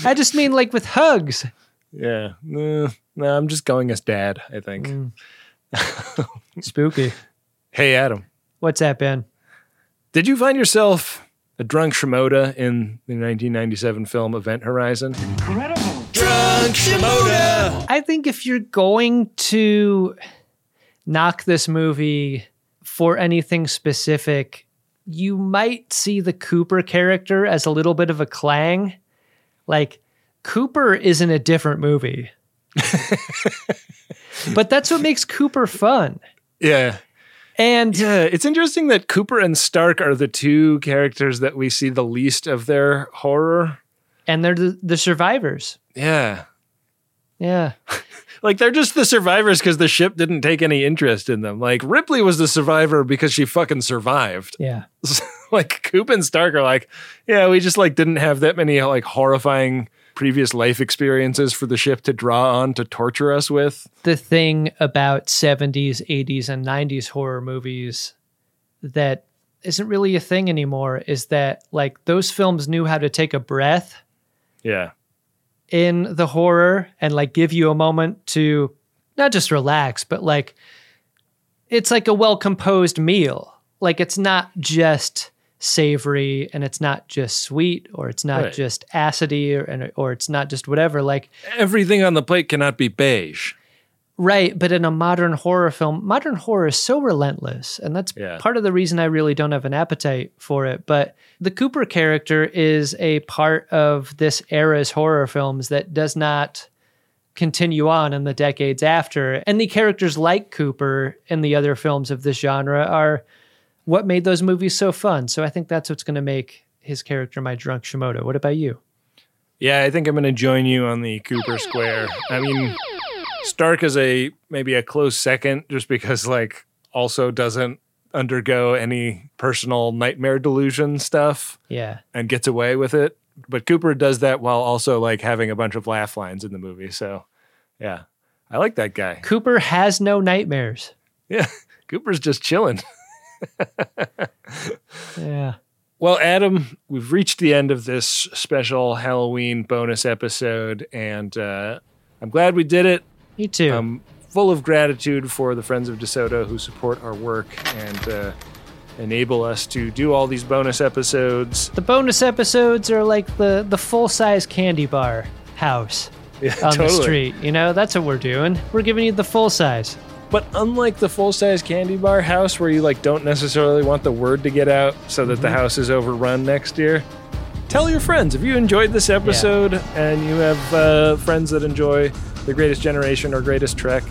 Speaker 5: I just mean like with hugs.
Speaker 1: Yeah. No, no I'm just going as dad, I think. Mm.
Speaker 5: Spooky.
Speaker 1: Hey, Adam.
Speaker 5: What's that, Ben?
Speaker 1: Did you find yourself a drunk Shimoda in the 1997 film Event Horizon?
Speaker 8: Incredible. Drunk Shimoda.
Speaker 5: I think if you're going to knock this movie for anything specific, you might see the Cooper character as a little bit of a clang. Like, Cooper is in a different movie. but that's what makes Cooper fun.
Speaker 1: Yeah.
Speaker 5: And
Speaker 1: yeah, it's interesting that Cooper and Starck are the two characters that we see the least of their horror.
Speaker 5: And they're the, the survivors.
Speaker 1: Yeah.
Speaker 5: Yeah.
Speaker 1: like they're just the survivors because the ship didn't take any interest in them. Like Ripley was the survivor because she fucking survived.
Speaker 5: Yeah.
Speaker 1: like Coop and Starck are like, yeah, we just like didn't have that many like horrifying previous life experiences for the ship to draw on to torture us with.
Speaker 5: The thing about 70s, 80s, and 90s horror movies that isn't really a thing anymore is that like those films knew how to take a breath.
Speaker 1: Yeah
Speaker 5: in the horror and like give you a moment to not just relax, but like it's like a well composed meal. Like it's not just savory and it's not just sweet or it's not right. just acidy or, or it's not just whatever. Like
Speaker 1: everything on the plate cannot be beige.
Speaker 5: Right, but in a modern horror film, modern horror is so relentless, and that's yeah. part of the reason I really don't have an appetite for it. But the Cooper character is a part of this era's horror films that does not continue on in the decades after. And the characters like Cooper in the other films of this genre are what made those movies so fun. So I think that's what's going to make his character my drunk Shimoda. What about you?
Speaker 1: Yeah, I think I'm going to join you on the Cooper Square. I mean, Starck is a maybe a close second just because like also doesn't undergo any personal nightmare delusion stuff.
Speaker 5: Yeah.
Speaker 1: And gets away with it. But Cooper does that while also like having a bunch of laugh lines in the movie. So, yeah. I like that guy.
Speaker 5: Cooper has no nightmares.
Speaker 1: Yeah. Cooper's just chilling.
Speaker 5: yeah.
Speaker 1: Well, Adam, we've reached the end of this special Halloween bonus episode, and uh, I'm glad we did it.
Speaker 5: Me too.
Speaker 1: I'm full of gratitude for the Friends of DeSoto who support our work and uh, enable us to do all these bonus episodes.
Speaker 5: The bonus episodes are like the the full size candy bar house
Speaker 1: Yeah,
Speaker 5: on
Speaker 1: totally.
Speaker 5: the street. You know, that's what we're doing. We're giving you the full size.
Speaker 1: But unlike the full size candy bar house where you like don't necessarily want the word to get out so that the
Speaker 5: Mhm.
Speaker 1: house is overrun next year, tell your friends if you enjoyed this episode and you have uh, friends that enjoy the Greatest Generation or Greatest Trek.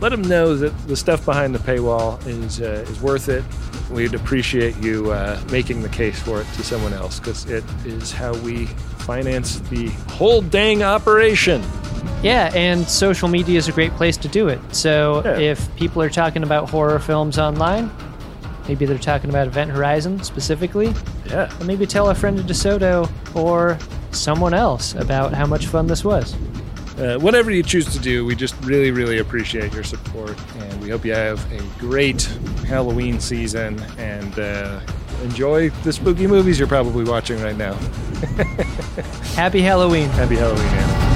Speaker 1: Let them know that the stuff behind the paywall is uh, is worth it. We'd appreciate you uh, making the case for it to someone else because it is how we finance the whole dang operation.
Speaker 5: Yeah, and social media is a great place to do it. So if people are talking about horror films online, maybe they're talking about Event Horizon specifically.
Speaker 1: Yeah.
Speaker 5: And maybe tell a friend of DeSoto or someone else about how much fun this was.
Speaker 1: Uh, whatever you choose to do, we just really, really appreciate your support, and we hope you have a great Halloween season and uh, enjoy the spooky movies you're probably watching right now.
Speaker 5: Happy Halloween.
Speaker 1: Happy Halloween.
Speaker 14: Man,